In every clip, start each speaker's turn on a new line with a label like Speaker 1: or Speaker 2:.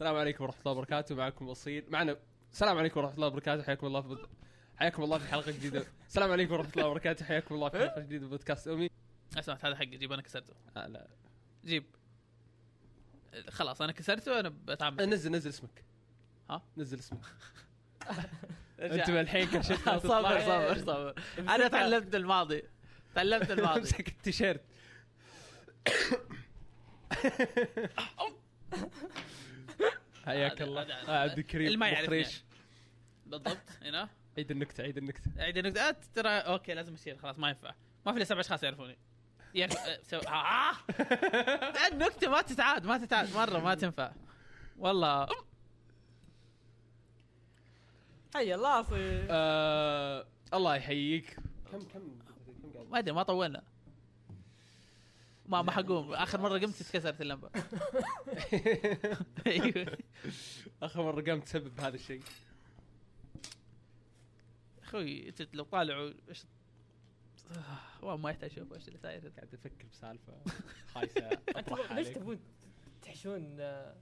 Speaker 1: السلام عليكم ورحمة الله وبركاته. معكم أصيل. معنا السلام عليكم ورحمة الله وبركاته. حياكم الله في. حياكم الله في حلقة جديدة. السلام عليكم ورحمة الله وبركاته. حياكم الله في حلقة جديدة من بودكاست أمي.
Speaker 2: اسمع هذا حقي. جيب أنا كسرته.
Speaker 1: آه لا.
Speaker 2: جيب. خلاص أنا كسرته أنا بتعمد
Speaker 1: نزل نزل اسمك.
Speaker 2: ها؟
Speaker 1: نزل اسمك. انت الحين كل شيء
Speaker 2: صبر صبر صبر. أنا تعلمت الماضي. تعلمت الماضي.
Speaker 1: امسك التيشيرت. حياك الله. آه، عبد الكريم
Speaker 2: اللي ما يعرفني.
Speaker 1: مخريش.
Speaker 2: بالضبط هنا.
Speaker 1: عيد النكته عيد النكته
Speaker 2: عيد النقطات ترى okay لازم اشيل خلاص ما ينفع. ما في إلا سبع أشخاص يعرفوني. يعرف سو... آه! النكته ما تتعاد ما تتعاد مرة ما تنفع. والله.
Speaker 3: حي الله
Speaker 1: آه الله يحييك. كم كم كم قاعد؟
Speaker 2: ما أدري ما طولنا. ما ما حقوم. آخر مرة قمت اتكسرت اللمبة. أيوه.
Speaker 1: آخر مرة قمت تسبب هذا الشيء.
Speaker 2: أخوي إنت لو طالعوا إيش آه، والله ما يحتاج أشوف إيش اللي صاير
Speaker 1: قاعد أفكر
Speaker 3: بسالفة.
Speaker 1: خايسة.
Speaker 3: ليش تبون تحشون آه،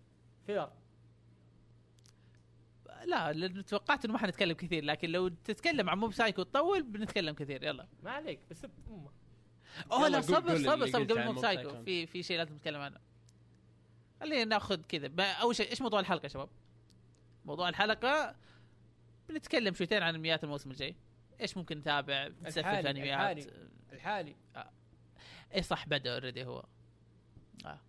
Speaker 3: فيلر؟
Speaker 2: لا لأن توقعت إنه ما حنتكلم كثير لكن لو تتكلم عن موب سايكو تطول بنتكلم كثير. يلا.
Speaker 3: ما عليك بس امه
Speaker 1: oh
Speaker 2: لا صبر صبر صبر قبل موب سايكو. في في شيء لازم نتكلم عنه. خلينا ناخذ كذا. أول شيء إيش موضوع الحلقة يا شباب؟ موضوع الحلقة بنتكلم شويتين عن انميات الموسم الجاي. إيش ممكن نتابع؟ نسفل انميات
Speaker 3: الحالي. الحالي.
Speaker 2: اي صح بدأ already هو. آه.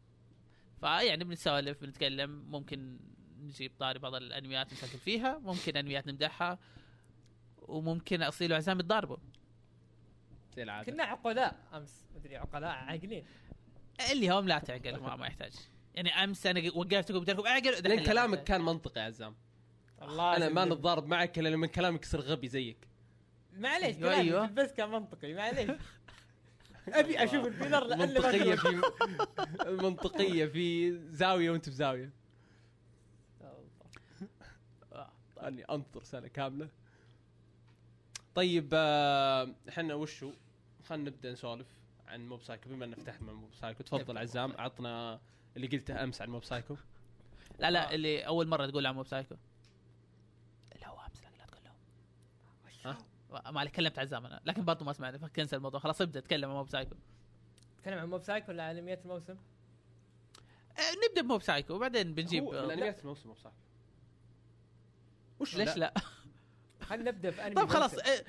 Speaker 2: فيعني بنسولف بنتكلم. ممكن نجيب طاري بعض الأنميات نسولف فيها. ممكن أنميات نمدحها. وممكن أصيل وعزام يتضاربوا.
Speaker 1: زي العاده
Speaker 3: كنا عقلاء أمس مدري عقلاء عاقلين
Speaker 2: اللي هم لا تعقل ما, ما يحتاج يعني أمس أنا وقفتكم قلت لكم أعقل لأن.
Speaker 1: كلامك كان منطقي يا عزام
Speaker 3: الله
Speaker 1: أنا ما. نتضارب معك إلا لما كلامك يصير غبي زيك
Speaker 3: معليش
Speaker 2: أيوة،
Speaker 3: كلامي
Speaker 2: أيوة.
Speaker 3: بس كان منطقي معليش أبي أشوف الفيلر لأن
Speaker 1: منطقيه
Speaker 3: بكره.
Speaker 1: في منطقيه في زاوية وأنت في زاويه
Speaker 2: آه.
Speaker 1: أني أنطر سنه كاملة طيب آه، إحنا وشو؟ خلينا نبدأ نسولف عن موب سايكو بما ان فتحنا موب سايكو. تفضل عزام عطنا اللي قلته أمس عن موب سايكو.
Speaker 2: لا لا اللي أول مرة تقول عن موب سايكو. اللي هو أمس لا لا تقول له.
Speaker 1: ها؟
Speaker 2: ما عليك كلمت عزام أنا. لكن برضه ما سمعني ف cancel الموضوع. خلاص ابدأ اتكلم عن موب سايكو.
Speaker 3: تكلم عن موب سايكو ولا عن أنميات الموسم؟
Speaker 2: آه، نبدأ بموب سايكو وبعدين بنجيب
Speaker 1: هو من
Speaker 2: آه،
Speaker 1: انميات الموسم موب سايكو. وش
Speaker 2: ليش لا؟
Speaker 3: خلينا نبدأ في انمي
Speaker 2: طيب خلاص. آه،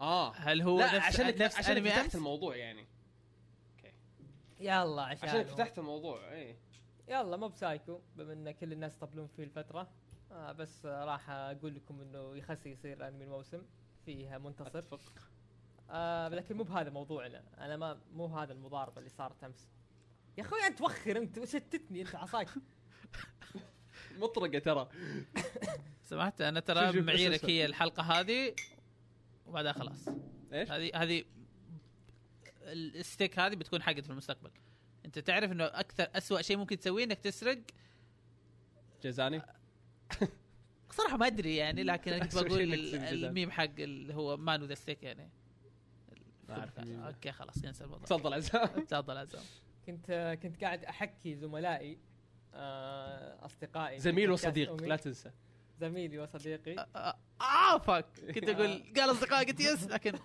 Speaker 1: آه
Speaker 2: هل هو
Speaker 1: لا
Speaker 2: نفس
Speaker 1: عشان
Speaker 2: نفس
Speaker 1: عشان
Speaker 2: أنمي
Speaker 1: فتحت الموضوع يعني.
Speaker 3: يلا عشان
Speaker 1: عشان فتحت الموضوع إيه.
Speaker 3: يلا موب سايكو بما إن كل الناس يطبلون فيه الفترة. آه بس آه راح أقول لكم إنه يخسي يصير أنمي الموسم فيه منتصر.
Speaker 1: أتفق.
Speaker 3: آه لكن مو بهذا موضوعنا. أنا ما مو هذا المضاربة اللي صارت أمس. يا أخوي أنت وخر أنت وشتتني أنت عصاك
Speaker 1: مطرقة ترى
Speaker 2: سمعت
Speaker 1: أنا
Speaker 2: ترى معيرك. هي الحلقة هذه وبعدها خلاص
Speaker 1: إيش؟
Speaker 2: هذه هذه ال stick هذه بتكون حقت في المستقبل أنت تعرف إنه أكثر أسوأ شيء ممكن تسويه إنك تسرق
Speaker 1: جزاني
Speaker 2: صراحة ما أدري يعني لكن أنا كنت بقول. الميم حق اللي هو man
Speaker 1: with the stick يعني.
Speaker 2: okay خلاص ينسى الموضوع
Speaker 1: تفضل عزام
Speaker 2: تفضل عزام
Speaker 3: كنت كنت قاعد أحكي زملائي أصدقائي.
Speaker 1: زميل وصديق. لا تنسى.
Speaker 3: زميلي وصديقي.
Speaker 2: آه، آه فك كنت أقول قال أصدقائي قلت yes لكن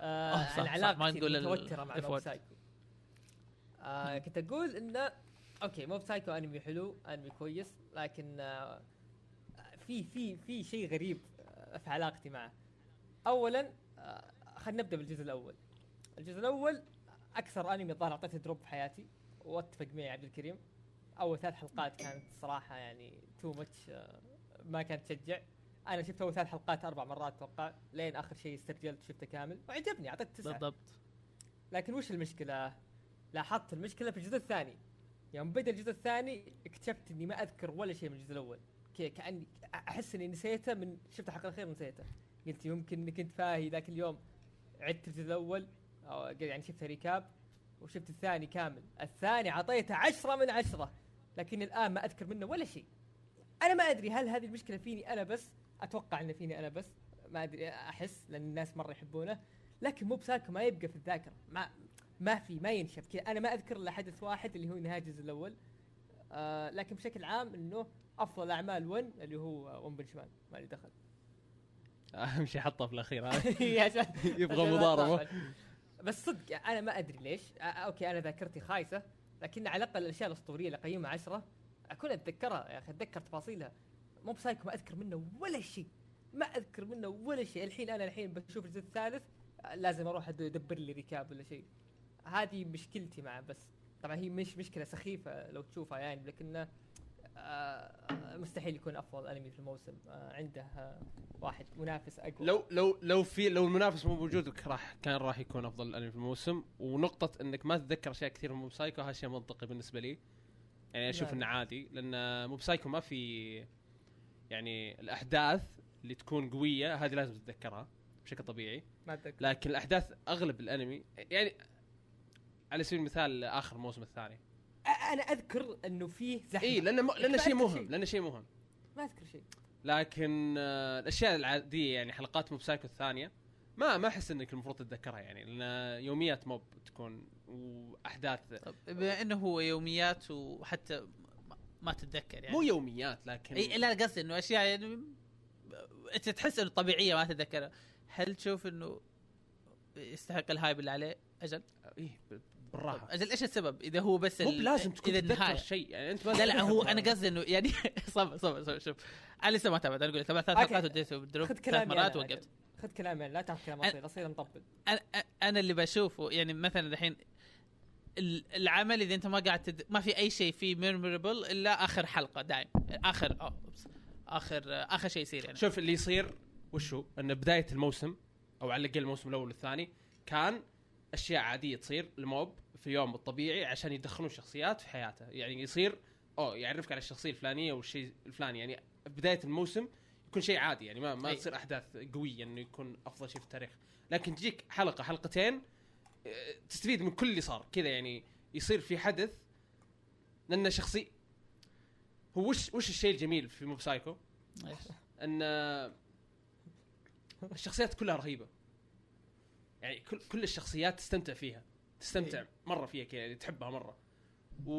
Speaker 3: آه
Speaker 2: آه، صح،
Speaker 3: عن
Speaker 2: صح،
Speaker 3: علاقتي
Speaker 2: ما نقول
Speaker 3: المتوتره مع موب. سايكو آه كنت أقول إنه okay موب سايكو أنمي حلو أنمي كويس لكن آه في في في شيء غريب آه في علاقتي معه. اولا آه خلينا نبدأ بالجزء الأول. الجزء الأول أكثر أنمي الظاهر أعطيته drop في حياتي. واتفق معي عبد الكريم. أول ثلاث حلقات كانت صراحة يعني too much ما كانت تشجع. أنا شفت أول ثلاث حلقات أربع مرات أتوقع لين آخر شيء استرجلت شفته كامل وعجبني أعطيت تسعة.
Speaker 2: بالضبط.
Speaker 3: لكن وش المشكلة؟ لاحظت المشكلة في الجزء الثاني. يوم بدأ الجزء الثاني اكتشفت إني ما أذكر ولا شيء من الجزء الأول. كأني أحس إني نسيته من شفت الحلقة الأخيرة نسيته قلت يمكن إني كنت فاهي ذاك اليوم. عدت الجزء الأول يعني شفت ريكاب وشفت الثاني كامل. الثاني أعطيته عشرة من عشرة. لكن الآن ما أذكر منه ولا شيء. أنا ما أدري هل هذه المشكلة فيني أنا بس؟ أتوقع ان فيني أنا بس. ما أدري أحس لأن الناس مرة يحبونه. لكن مو بساكو ما يبقى في الذاكرة. ما ما في ما ينشف كذا. أنا ما أذكر إلا حدث واحد اللي هو نهايه الجزء الأول. آه لكن بشكل عام إنه أفضل أعمال ون اللي هو ون بنش مان ما لي دخل.
Speaker 1: أهم شيء حطه في الأخير. هذا يبغى
Speaker 3: مضاربة. بس صدق أنا ما أدري ليش. آه okay أنا ذاكرتي خايسة. لكن على الأقل الأشياء الأسطورية اللي اقيمها عشرة أكون أتذكرها يا أخي أتذكر تفاصيلها. موب سايكو ما أذكر منه ولا شيء ما أذكر منه ولا شيء. الحين أنا الحين بشوف الجزء الثالث لازم أروح أدبر لي recap ولا شيء. هذه مشكلتي معه بس. طبعا هي مش مشكلة سخيفة لو تشوفها يعني لكنه آه مستحيل يكون أفضل أنمي في الموسم. آه عنده آه واحد منافس أقوى.
Speaker 1: لو لو لو في لو المنافس مو موجود راح كان راح يكون أفضل أنمي في الموسم. ونقطة إنك ما تتذكر أشياء كثير من موب سايكو هذا شيء منطقي بالنسبة لي. يعني أشوف
Speaker 3: لا.
Speaker 1: إنه عادي لأن موب سايكو ما في يعني الأحداث اللي تكون قوية هذه لازم تتذكرها بشكل طبيعي.
Speaker 3: ما أتذكر.
Speaker 1: لكن الأحداث أغلب الأنمي يعني على سبيل المثال آخر موسم الثاني.
Speaker 3: أنا أذكر إنه فيه زحمة.
Speaker 1: إي لأنه م...
Speaker 3: لأنه
Speaker 1: شيء مهم. لأنه شيء مهم.
Speaker 3: ما أذكر شيء.
Speaker 1: لكن آه، الأشياء العادية يعني حلقات موب سايكو الثانية ما ما أحس إنك المفروض تتذكرها يعني لأن يوميات موب تكون وأحداث.
Speaker 2: طب بما إنه هو يوميات وحتى ما- تتذكر يعني.
Speaker 1: مو يوميات لكن
Speaker 2: إي لا قصدي إنه أشياء يعني أنت تحس إنه طبيعية ما تتذكرها. هل تشوف إنه يستحق ال hype اللي عليه أجل؟
Speaker 1: إيه ب- بالراحة
Speaker 2: أجل إيش السبب إذا هو بس
Speaker 1: مو بلازم تكون إذا
Speaker 2: النهاية
Speaker 1: الشيء يعني أنت
Speaker 2: لا لا هو. أنا قصدي إنه يعني صبر صبر صبر شوف أنا لسه ما تابعت أنا أقول تابعت ثلاث. حلقات وديت drop
Speaker 3: خذ
Speaker 2: ثلاث مرات وقفت
Speaker 3: خذ كلامي لا تاخذ كلام
Speaker 2: أنا-
Speaker 3: اصيل اصيل مطبل
Speaker 2: أنا أنا اللي بشوفه يعني مثلا الحين ال- العمل إذا أنت ما قاعد تد... ما في أي شيء فيه memorable إلا آخر حلقة دايم آخر. آخر آخر شيء يصير يعني
Speaker 1: شوف اللي يصير وش هو؟ إن بداية الموسم أو على الأقل الموسم الأول والثاني كان أشياء عادية تصير الموب في يوم الطبيعي عشان يدخلون شخصيات في حياته. يعني يصير أو يعرفك على الشخصية الفلانية والشيء الفلاني. يعني بداية الموسم يكون شيء عادي يعني ما ما
Speaker 2: أي.
Speaker 1: تصير أحداث قوية إنه يكون أفضل شيء في التاريخ. لكن تجيك حلقة حلقتين آه، تستفيد من كل اللي صار. كذا يعني يصير في حدث لأن شخصي هو وش وش الشيء الجميل في موب سايكو؟ إن الشخصيات كلها رهيبة. يعني كل كل الشخصيات تستمتع فيها. تستمتع مرة فيها كذا يعني تحبها مرة. و...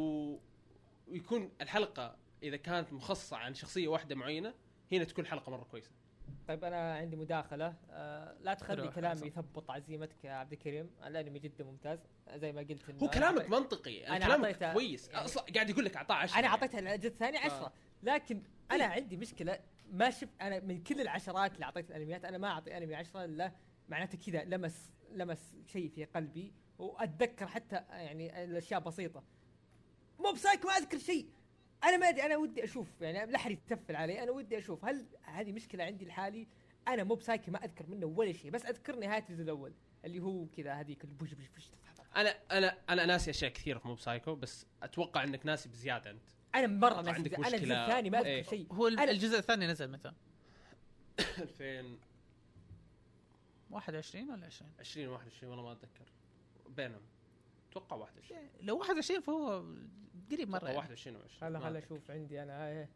Speaker 1: ويكون الحلقة إذا كانت مخصصة عن شخصية واحدة معينة هنا تكون حلقه مرة كويسة.
Speaker 3: طيب أنا عندي مداخلة. آه لا تخلي كلامي
Speaker 2: حسن.
Speaker 3: يثبط عزيمتك يا عبد الكريم الانمي جدا ممتاز. زي ما قلت
Speaker 1: هو كلامك منطقي.
Speaker 3: أنا
Speaker 1: كلامك
Speaker 3: أعطيته-
Speaker 1: كويس.
Speaker 3: يعني-
Speaker 1: أصلا قاعد يقول لك أعطاه 10
Speaker 3: أنا اعطيتها الجزء الثاني
Speaker 1: آه.
Speaker 3: 10 لكن أنا عندي مشكلة ما شفت أنا من كل العشرات اللي أعطيت الأنميات أنا ما أعطي أنمي 10 إلا معناته كذا لمس. لمس شيء في قلبي وأتذكر حتى يعني الأشياء بسيطة. مو بسايكو ما أذكر شيء. أنا ما أدري أنا ودي أشوف يعني لا احد يتفل علي أنا ودي أشوف هل هذه مشكلة عندي لحالي؟ أنا مو بسايكو ما أذكر منه ولا شيء بس أذكر نهاية الجزء الأول اللي هو كذا هذيك البوش بوش بوش
Speaker 1: أنا أنا أنا ناسي أشياء كثير في موب سايكو بس أتوقع إنك ناسي بزيادة
Speaker 3: أنت. أنا
Speaker 1: مرة
Speaker 3: ناسي
Speaker 1: عندك
Speaker 3: أنا الجزء
Speaker 1: مشكلة.
Speaker 3: الثاني ما
Speaker 1: إيه.
Speaker 3: اذكر شيء.
Speaker 2: هو الجزء الثاني نزل متى؟
Speaker 1: 2000
Speaker 2: 21 ولا 20
Speaker 1: 20 21 والله ما أتذكر. بينهم. أتوقع 21
Speaker 2: لو 21 فهو قريب
Speaker 1: مرة
Speaker 2: يعني.
Speaker 1: 21 و20
Speaker 3: هلا هلا. أشوف عندي أنا إيه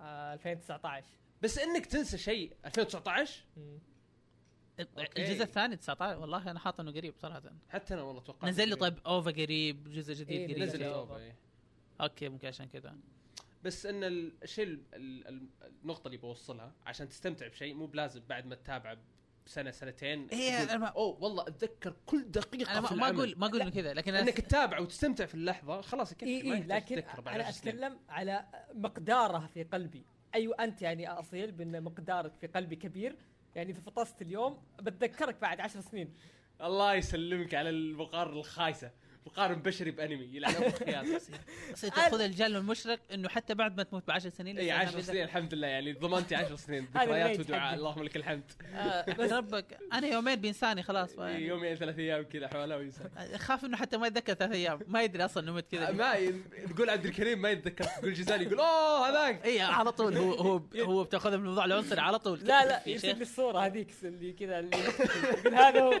Speaker 3: آه 2019
Speaker 1: بس إنك تنسى شيء. 2019
Speaker 3: مم.
Speaker 1: أوكي.
Speaker 2: الجزء الثاني 19 والله أنا حاطه إنه قريب صراحة.
Speaker 1: حتى أنا والله أتوقع
Speaker 2: نزل لي طيب اوفا قريب جزء جديد
Speaker 3: إيه،
Speaker 2: قريب.
Speaker 3: نزل.
Speaker 1: إيه.
Speaker 2: أوكي ممكن عشان كذا.
Speaker 1: بس إن الشيء ال- ال- ال- النقطة اللي بوصلها عشان تستمتع بشيء مو بلازم بعد ما تتابعه بسنه سنتين.
Speaker 2: إيه،
Speaker 1: تقول،
Speaker 2: أنا ما-
Speaker 1: أوه والله أتذكر كل دقيقة
Speaker 2: أنا ما,
Speaker 1: في
Speaker 2: ما. أقول ما أقول كذا لكن أنا
Speaker 1: إنك تتابع وتستمتع في اللحظة خلاص يكفي إي
Speaker 3: إي
Speaker 1: يحتاج
Speaker 3: لكن
Speaker 1: أنا.
Speaker 3: أتكلم على مقداره في قلبي. أيوه أنت يعني أصيل بأن مقدارك في قلبي كبير. يعني إذا فطست اليوم بتذكرك بعد عشر سنين.
Speaker 1: الله يسلمك على المقارنه الخايسة. مقارن بشري بانمي يلعن أبو خيال
Speaker 2: بس تاخذ الجل المشرق إنه حتى بعد ما تموت بعشر سنين
Speaker 1: اي
Speaker 2: لسه
Speaker 1: 10
Speaker 2: أنا
Speaker 1: سنين الحمد لله يعني ضمنتي 10 سنين. ذكريات ودعاء. اللهم لك الحمد.
Speaker 2: آه، بس ربك. أنا يومين بينساني خلاص
Speaker 1: إيه، يومين ثلاث أيام كذا حوالي وينسى
Speaker 2: اخاف إنه حتى ما يتذكر ثلاث أيام. ما يدري أصلا إنه مت كذا.
Speaker 1: ما تقول عبد الكريم ما يتذكر. تقول جزالي يقول أوه هذاك.
Speaker 2: اي على طول هو هو هو بتاخذها من الموضوع العنصري على طول.
Speaker 3: لا لا يرسل لي الصورة هذيك اللي كذا اللي يقول هذا هو.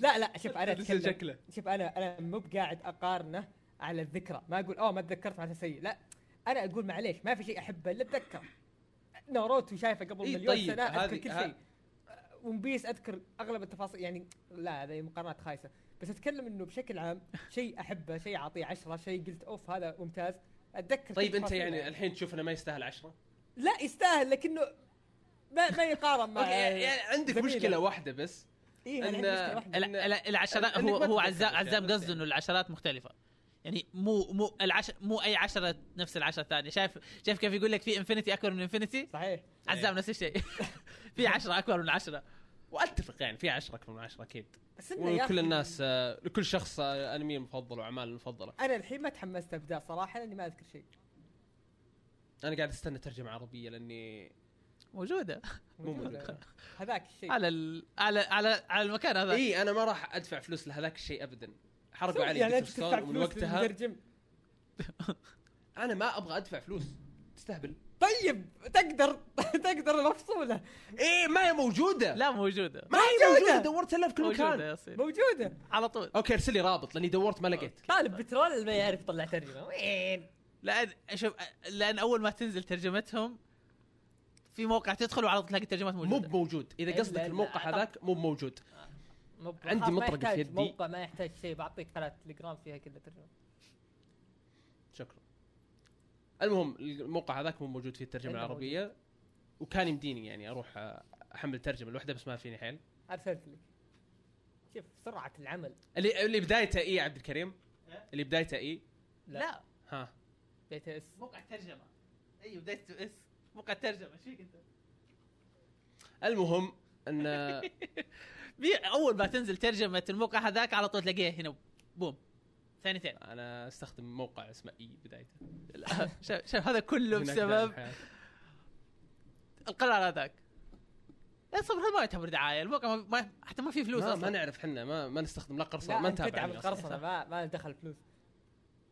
Speaker 3: لا لا شوف
Speaker 1: أنا
Speaker 3: أتكلم.
Speaker 1: شكله
Speaker 3: شوف أنا أنا مو بقاعد أقارنه على الذكرى. ما أقول أوه ما تذكرت معناته سيء. لا أنا أقول معليش ما في شيء أحبه إلا اتذكر ناروتو شايفه قبل
Speaker 1: إيه
Speaker 3: مليون
Speaker 1: طيب،
Speaker 3: سنة
Speaker 1: أذكر
Speaker 3: كل شيء. ون بيس أذكر أغلب التفاصيل يعني لا هذه مقارنات خايسة. بس أتكلم إنه بشكل عام شيء أحبه شيء أعطيه عشرة شيء قلت أوف هذا ممتاز. أتذكر
Speaker 1: طيب
Speaker 3: أنت
Speaker 1: يعني الحين تشوف إنه ما يستاهل عشرة؟
Speaker 3: لا يستاهل لكنه ما ما يقارن مع
Speaker 1: يعني عندك. مشكلة واحدة بس.
Speaker 3: إيه
Speaker 1: إن-
Speaker 2: العشرات هو هو عزام
Speaker 1: بس
Speaker 2: قصده. إنه العشرات مختلفة. يعني مو مو العشر مو أي عشرة نفس العشرة الثانية. شايف شايف كيف يقول لك في انفنتي أكبر من انفنتي
Speaker 3: صحيح.
Speaker 2: عزام نفس الشيء. في عشرة أكبر من عشرة.
Speaker 1: وأتفق يعني في عشرة أكثر من عشرة
Speaker 3: أكيد.
Speaker 1: وكل الناس آه، لكل شخص آه، أنمي المفضل واعماله المفضلة.
Speaker 3: أنا الحين ما تحمست ابدا صراحة لأني ما أذكر شيء.
Speaker 1: أنا قاعد أستنى ترجمة عربية لأني
Speaker 2: موجودة.
Speaker 1: مو
Speaker 3: موجودة.
Speaker 1: موجودة.
Speaker 3: هذاك الشيء.
Speaker 2: على ال... على على على المكان هذا
Speaker 1: إي أنا ما راح أدفع فلوس لهذاك الشيء ابدا. حرقوا علي
Speaker 3: يعني
Speaker 1: يعني
Speaker 3: انت تدفع
Speaker 1: من
Speaker 3: فلوس
Speaker 1: وقتها. أنا ما أبغى أدفع فلوس. تستهبل.
Speaker 3: طيب تقدر تقدر مفصوله
Speaker 1: إيه ما هي موجودة.
Speaker 2: لا موجودة.
Speaker 1: ما هي
Speaker 3: موجودة.
Speaker 1: موجودة. دورت لها في كل
Speaker 2: موجودة
Speaker 1: مكان.
Speaker 3: موجودة.
Speaker 2: على طول.
Speaker 1: أوكي ارسل لي رابط لأني دورت ما لقيت.
Speaker 3: طالب بترول ما يعرف يطلع ترجمة. وين؟
Speaker 2: لأن شوف لأن أول ما تنزل ترجمتهم في موقع تدخل وعلى طول تلاقي الترجمات
Speaker 1: مو
Speaker 2: موجوده
Speaker 1: بموجود. إذا
Speaker 3: إلا-
Speaker 1: قصدك الموقع هذاك مو بموجود.
Speaker 3: مو-
Speaker 1: عندي مطرقة في يدي.
Speaker 3: موقع ما يحتاج شيء. بعطيك ثلاث تليجرام فيها كذا ترجمة.
Speaker 1: شكرا. المهم الموقع هذاك مو موجود فيه
Speaker 3: الترجمة
Speaker 1: العربية. وكان يمديني يعني أروح آه، أحمل ترجمة الوحده بس ما فيني حيل.
Speaker 3: أرسلت لك. شوف سرعة العمل.
Speaker 1: اللي اللي بدايته اي عبد الكريم؟ اللي بدايته اي
Speaker 3: لا,
Speaker 2: لا
Speaker 1: ها.
Speaker 3: بدايته S.
Speaker 2: موقع ترجمة. أيوه بدايه S. موقع ترجمه إيش فيك أنت؟
Speaker 1: المهم أن
Speaker 2: بي- أول ما تنزل ترجمة الموقع هذاك على طول تلاقيها هنا بوم ثانيتين
Speaker 1: أنا أستخدم موقع اسمه اي بدايته
Speaker 2: لا، شوف هذا كله بسبب. القرار هذاك لا صبر هذا ما يعتبر دعاية الموقع ما, ما حتى ما في فلوس
Speaker 1: ما, ما
Speaker 2: أصلا
Speaker 1: نعرف إحنا ما, ما نستخدم لا
Speaker 3: قرصنة
Speaker 1: ما نتابع.
Speaker 3: القرصنة ما ما دخل فلوس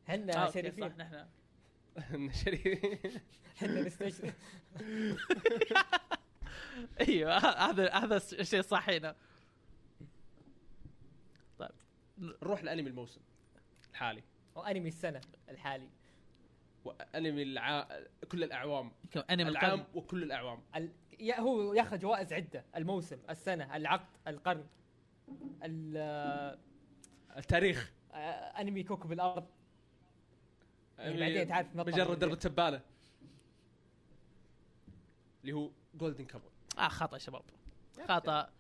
Speaker 2: آه، إحنا صح
Speaker 3: شريفين
Speaker 2: نحن
Speaker 3: إحنا نستشري
Speaker 2: أيوه هذا هذا الشيء الصح هنا طيب.
Speaker 1: نروح لأنمي الموسم الحالي.
Speaker 3: وانمي السنة الحالي.
Speaker 1: وأنمي الع... كل
Speaker 2: الأعوام. أنمي
Speaker 1: العام
Speaker 2: القرن.
Speaker 1: وكل الأعوام.
Speaker 3: ال... يا هو ياخذ جوائز عدة. الموسم السنة العقد القرن ال... آه،
Speaker 1: التاريخ
Speaker 3: أنمي كوكب الأرض. يعني بعدين تعرف
Speaker 1: مجرد درب التبانه اللي هو جولدن كاموي
Speaker 2: آه خطأ شباب. خطأ.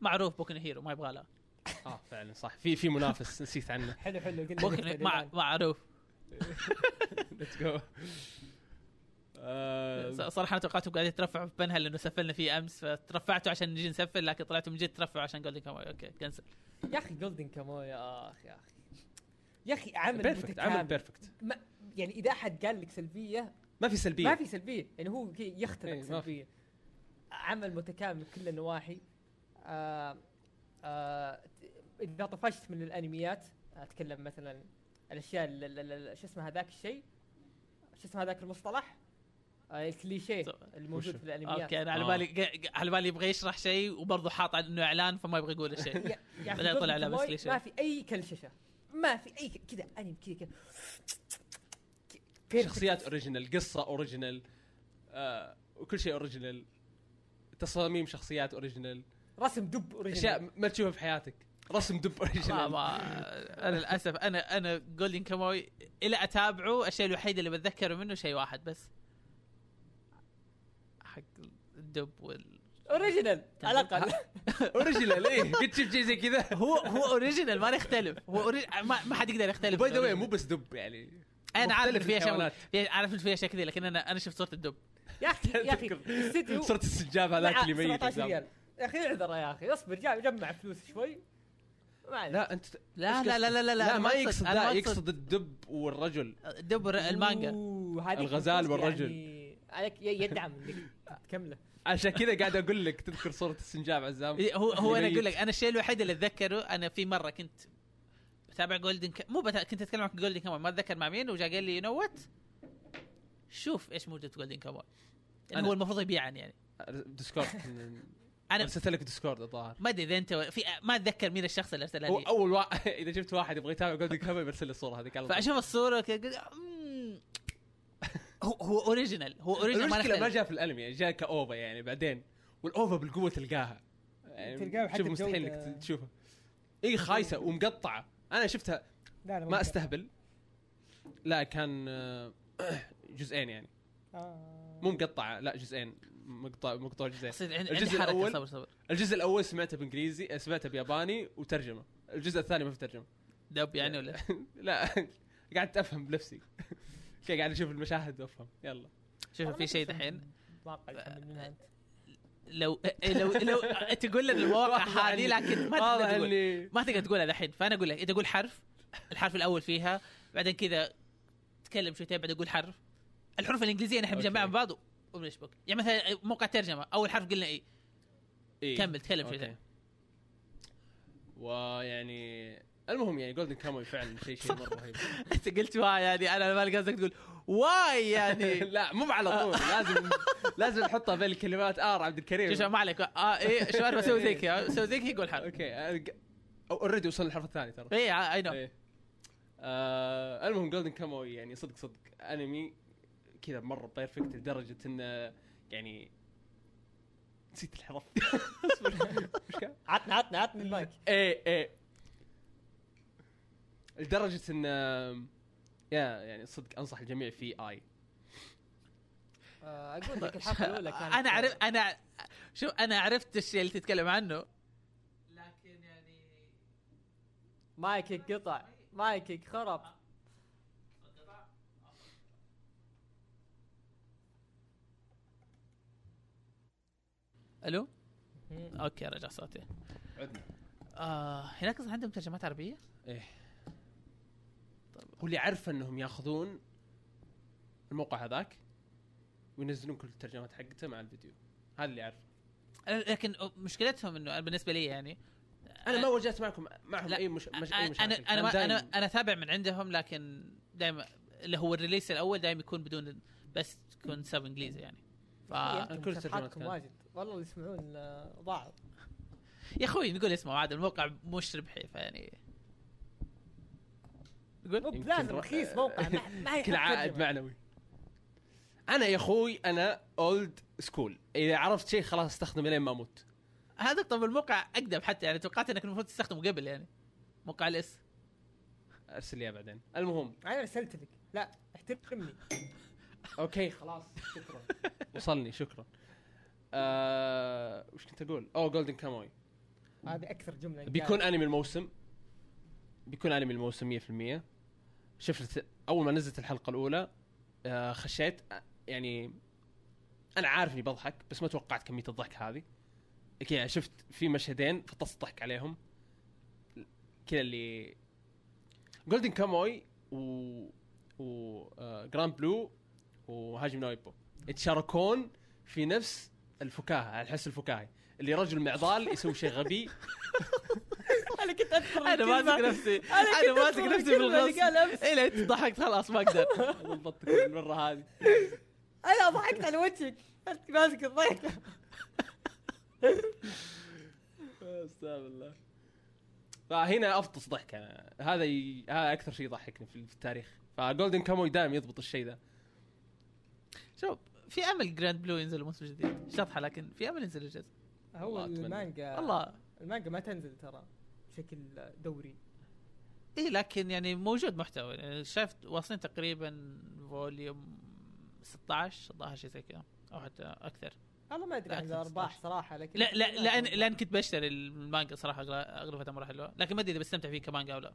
Speaker 2: معروف بوكن هيرو ما يبغى له.
Speaker 1: آه فعلا صح. في في منافس نسيت عنه.
Speaker 3: حلو حلو. قلنا
Speaker 2: بوكن مع. معروف.
Speaker 1: let's go
Speaker 2: صراحة أنا توقعتوا قاعدين ترفعوا في بنها لأنه سفلنا فيه أمس فترفعتوا عشان نجي نسفل لكن طلعتوا من جد ترفعوا عشان جولدن كاموي أوكي cancel
Speaker 3: يا أخي جولدن كاموي يا أخي يا أخي. يا أخي عمل
Speaker 1: perfect عمل
Speaker 3: perfect يعني إذا أحد قال لك سلبية
Speaker 1: ما في سلبية
Speaker 3: ما في سلبية يعني هو كي يختلق
Speaker 1: ما في.
Speaker 3: سلبية عمل متكامل من كل النواحي آه آه إذا طفشت من الأنميات أتكلم مثلا الأشياء ال- ال- ال- شو اسمه هذاك الشيء شو اسمه هذاك المصطلح آه الكليشيه
Speaker 2: so-
Speaker 3: الموجود؟ في الأنميات
Speaker 2: أوكي أنا على
Speaker 1: آه.
Speaker 2: بالي على بالي يبغى يشرح شيء وبرضه حاط إنه إعلان فما يبغى يقول
Speaker 3: أخي
Speaker 2: بعدين طلع لابس كليشيه.
Speaker 3: ما في أي كليشيه ما في أي كذا أنمي كذا.
Speaker 1: شخصيات original قصة original آه وكل شيء original تصاميم شخصيات original
Speaker 3: رسم دب original
Speaker 1: أشياء ما تشوفها في حياتك. رسم دب
Speaker 2: original أنا للأسف أنا أنا جولدن كاموي إلى أتابعه الشيء الوحيد اللي بتذكره منه شيء واحد بس. حق الدب وال
Speaker 3: original على الأقل.
Speaker 1: original إيه قد شفت شيء زي كذا.
Speaker 2: هو هو original ما نختلف هو. ما, ما حد يقدر يختلف.
Speaker 1: by the way مو بس دب يعني.
Speaker 2: أنا عارف إن
Speaker 1: مختلف
Speaker 2: في اشياء
Speaker 1: الحيوانات.
Speaker 2: في عارف في أشياء كثير لكن أنا أنا شفت صورة الدب
Speaker 3: يا أخي يا أخي
Speaker 1: صرت السنجاب هذاك اللي ميت
Speaker 3: 17
Speaker 1: قدام.
Speaker 3: ريال يا أخي اعذر يا أخي اصبر جمع فلوس شوي ما عليك.
Speaker 1: لا انت
Speaker 2: لا لا لا لا لا,
Speaker 1: لا ما يقصد لا يقصد الدب والرجل
Speaker 2: الدب المانجا
Speaker 1: الغزال والرجل.
Speaker 3: يعني عليك يدعم إنك تكمله
Speaker 1: عشان كذا قاعد أقول لك تذكر صورة السنجاب عزام
Speaker 2: إيه، هو هو
Speaker 1: أنا.
Speaker 2: أقول لك أنا الشيء الوحيد اللي أتذكره أنا في مرة كنت بتابع Golden K... مو بتا... كنت أتكلم عن Golden Kamuy ما أتذكر مع مين وجا قال لي you know what شوف إيش موجود في Golden Kamuy يعني
Speaker 1: أنا-
Speaker 2: هو المفروض يبيعن يعني.
Speaker 1: Discord
Speaker 2: أنا
Speaker 1: ارسلت لك Discord الظاهر.
Speaker 2: ما أدري إذا انت في ما أتذكر مين الشخص اللي أرسلها
Speaker 1: هو
Speaker 2: لي.
Speaker 1: أول واحد إذا شفت واحد يبغى يتابع Golden Kamuy برسل لي الصورة هذيك.
Speaker 2: فأشوف الصورة كذا قلت، "مم." هو هو original هو original ما
Speaker 1: المشكلة ما جاء في الأنمي جاء ك OVA يعني بعدين وال OVA بالقوة تلقاها. يعني
Speaker 4: تلقاه حتى
Speaker 1: شوف مستحيل إنك تشوفها. اي خايسة ومقطعة. أنا شفتها.
Speaker 4: لا لا
Speaker 1: ما أستهبل. لا كان آه، جزئين يعني.
Speaker 4: آه.
Speaker 1: مو مقطعه لا جزئين. مقطع مقطوع جزئين.
Speaker 2: عندي
Speaker 1: الجزء
Speaker 2: حركة
Speaker 1: الأول-
Speaker 2: صبر صبر.
Speaker 1: الجزء الأول سمعته بإنجليزي آه، سمعته بياباني وترجمة. الجزء الثاني ما في ترجمة.
Speaker 2: دب يعني ولا؟
Speaker 1: لا قعدت أفهم بنفسي. كي قاعد أشوف المشاهد وأفهم. يلا.
Speaker 2: شوف في شيء دحين
Speaker 3: أتوقع يحمل منها انت
Speaker 2: لو إيه، لو لو تقول لنا المواقع
Speaker 1: واضح
Speaker 2: هذه لكن ما تقدر تقول. ما تقدر تقولها دحين فأنا أقول لك انت تقول حرف الحرف الأول فيها بعدين كذا تكلم شويتين بعدين أقول حرف. الحروف الإنجليزية نحن. بنجمعها من بعض وبنشبك يعني مثلا موقع ترجمه أول حرف قلنا إيه.
Speaker 1: إيه.
Speaker 2: كمل تكلم. شويتين
Speaker 1: ويعني المهم يعني Golden Kamuy فعلا شيء شيء مرة رهيب.
Speaker 2: أنت قلت يعني أنا ما قصدك تقول واي يعني؟
Speaker 1: لا مو على طول. لازم لازم نحطها بين الكلمات. ار عبد الكريم.
Speaker 2: شوف ما عليك. آه إيه شو أنا بسوي زي كذا. بسوي زي كذا يقول حرف.
Speaker 1: okay. already وصلنا الحرف الثاني ترى.
Speaker 2: إيه I
Speaker 1: know. آه المهم Golden Kamuy يعني صدق صدق. انمي كذا مرة perfect لدرجة إنه يعني نسيت الحرف. اصبر؟
Speaker 3: عطنا عطنا عطنا المايك.
Speaker 1: إيه إيه. لدرجة ان يا يعني صدق أنصح الجميع في آي.
Speaker 3: آه، أقول لك الحلقة الأولى كانت
Speaker 2: أنا عرف أنا شوف أنا عرفت الشيء اللي تتكلم عنه. لكن يعني
Speaker 3: مايكك قطع. مايكك خرب. ألو.
Speaker 2: okay رجع صوتي.
Speaker 1: عدنا.
Speaker 2: آه هناك أصلاً عندهم ترجمات عربية؟
Speaker 1: إيه. هو اللي عارف أنهم ياخذون الموقع هذاك وينزلون كل الترجمات حقته مع الفيديو. هذا اللي عارف
Speaker 2: لكن مشكلتهم إنه بالنسبة لي يعني
Speaker 1: أنا ما واجهت معكم معهم
Speaker 2: لا،
Speaker 1: أي مش, مش أي
Speaker 2: أنا
Speaker 1: مشاكل. أنا
Speaker 2: أنا
Speaker 1: دايم-
Speaker 2: أنا أتابع من عندهم لكن دائما اللي هو ال release الأول دائما يكون بدون بس تكون sub إنجليزي يعني. ف
Speaker 1: كل
Speaker 3: صفحاتكم. واجد. والله اللي يسمعون آه، ضاعوا.
Speaker 2: يا أخوي نقول اسمه عاد الموقع مش ربحي فيعني
Speaker 3: مو
Speaker 1: يمكن
Speaker 3: بلازم
Speaker 1: ر-
Speaker 3: رخيص موقع ما
Speaker 1: كل عائد. معنوي. أنا يا أخوي أنا old school إذا عرفت شيء خلاص أستخدمه لين ما أموت.
Speaker 2: هذا طب الموقع أقدم حتى يعني توقعت إنك المفروض تستخدمه قبل يعني. موقع الاس
Speaker 1: أرسل لي بعدين. المهم.
Speaker 3: أنا رسلت لك. لا احترمني.
Speaker 1: okay خلاص شكرا. وصلني شكرا. آه، وش كنت أقول؟ أوه Golden Kamuy
Speaker 3: هذه أكثر جملة.
Speaker 1: بيكون أنمي الموسم. بيكون أنمي الموسم 100% شفت أول ما نزلت الحلقة الأولى آه، خشيت آه، يعني أنا عارف إني بضحك بس ما توقعت كمية الضحك هذه. كذا شفت في مشهدين فطست ضحك عليهم. كذا اللي Golden Kamuy و و آه، Grand Blue و Hajime no Ippo يتشاركون في نفس الفكاهة الحس الفكاهي اللي رجل معضل يسوي شيء غبي.
Speaker 3: أنا كنت
Speaker 2: أذكر
Speaker 3: أنا.
Speaker 2: ماسك نفسي.
Speaker 3: أنا
Speaker 2: ماسك نفسي
Speaker 3: أمس.
Speaker 2: إيه لا ضحكت. خلاص ما أقدر.
Speaker 1: ضبطت المره هذه.
Speaker 3: أنا ضحكت على وجهك. أنت ماسك الضحك
Speaker 1: استغفر الله. فهنا أفطس ضحك أنا هذا ي... هذا أكثر شيء يضحكني في التاريخ. ف Golden Kamuy دائما يضبط الشيء ذا
Speaker 2: شوف في أمل Grand Blue ينزل موسم جديد. شطحة لكن في أمل ينزل الجزء.
Speaker 3: هو. المانجا
Speaker 2: والله
Speaker 3: المانجا ما تنزل ترى. بشكل دوري
Speaker 2: إيه لكن يعني موجود محتوى يعني شايف واصلين تقريبا volume 16 الظاهر شيء زي كذا أو حتى أكثر
Speaker 3: والله ما
Speaker 2: أدري
Speaker 3: عن الأرباح
Speaker 2: 16.
Speaker 3: صراحة لكن
Speaker 2: لا لا لأن لأن كنت بشتري المانجا صراحة أغلبها مره حلوة لكن ما أدري إذا بستمتع فيه كمانجا أو لا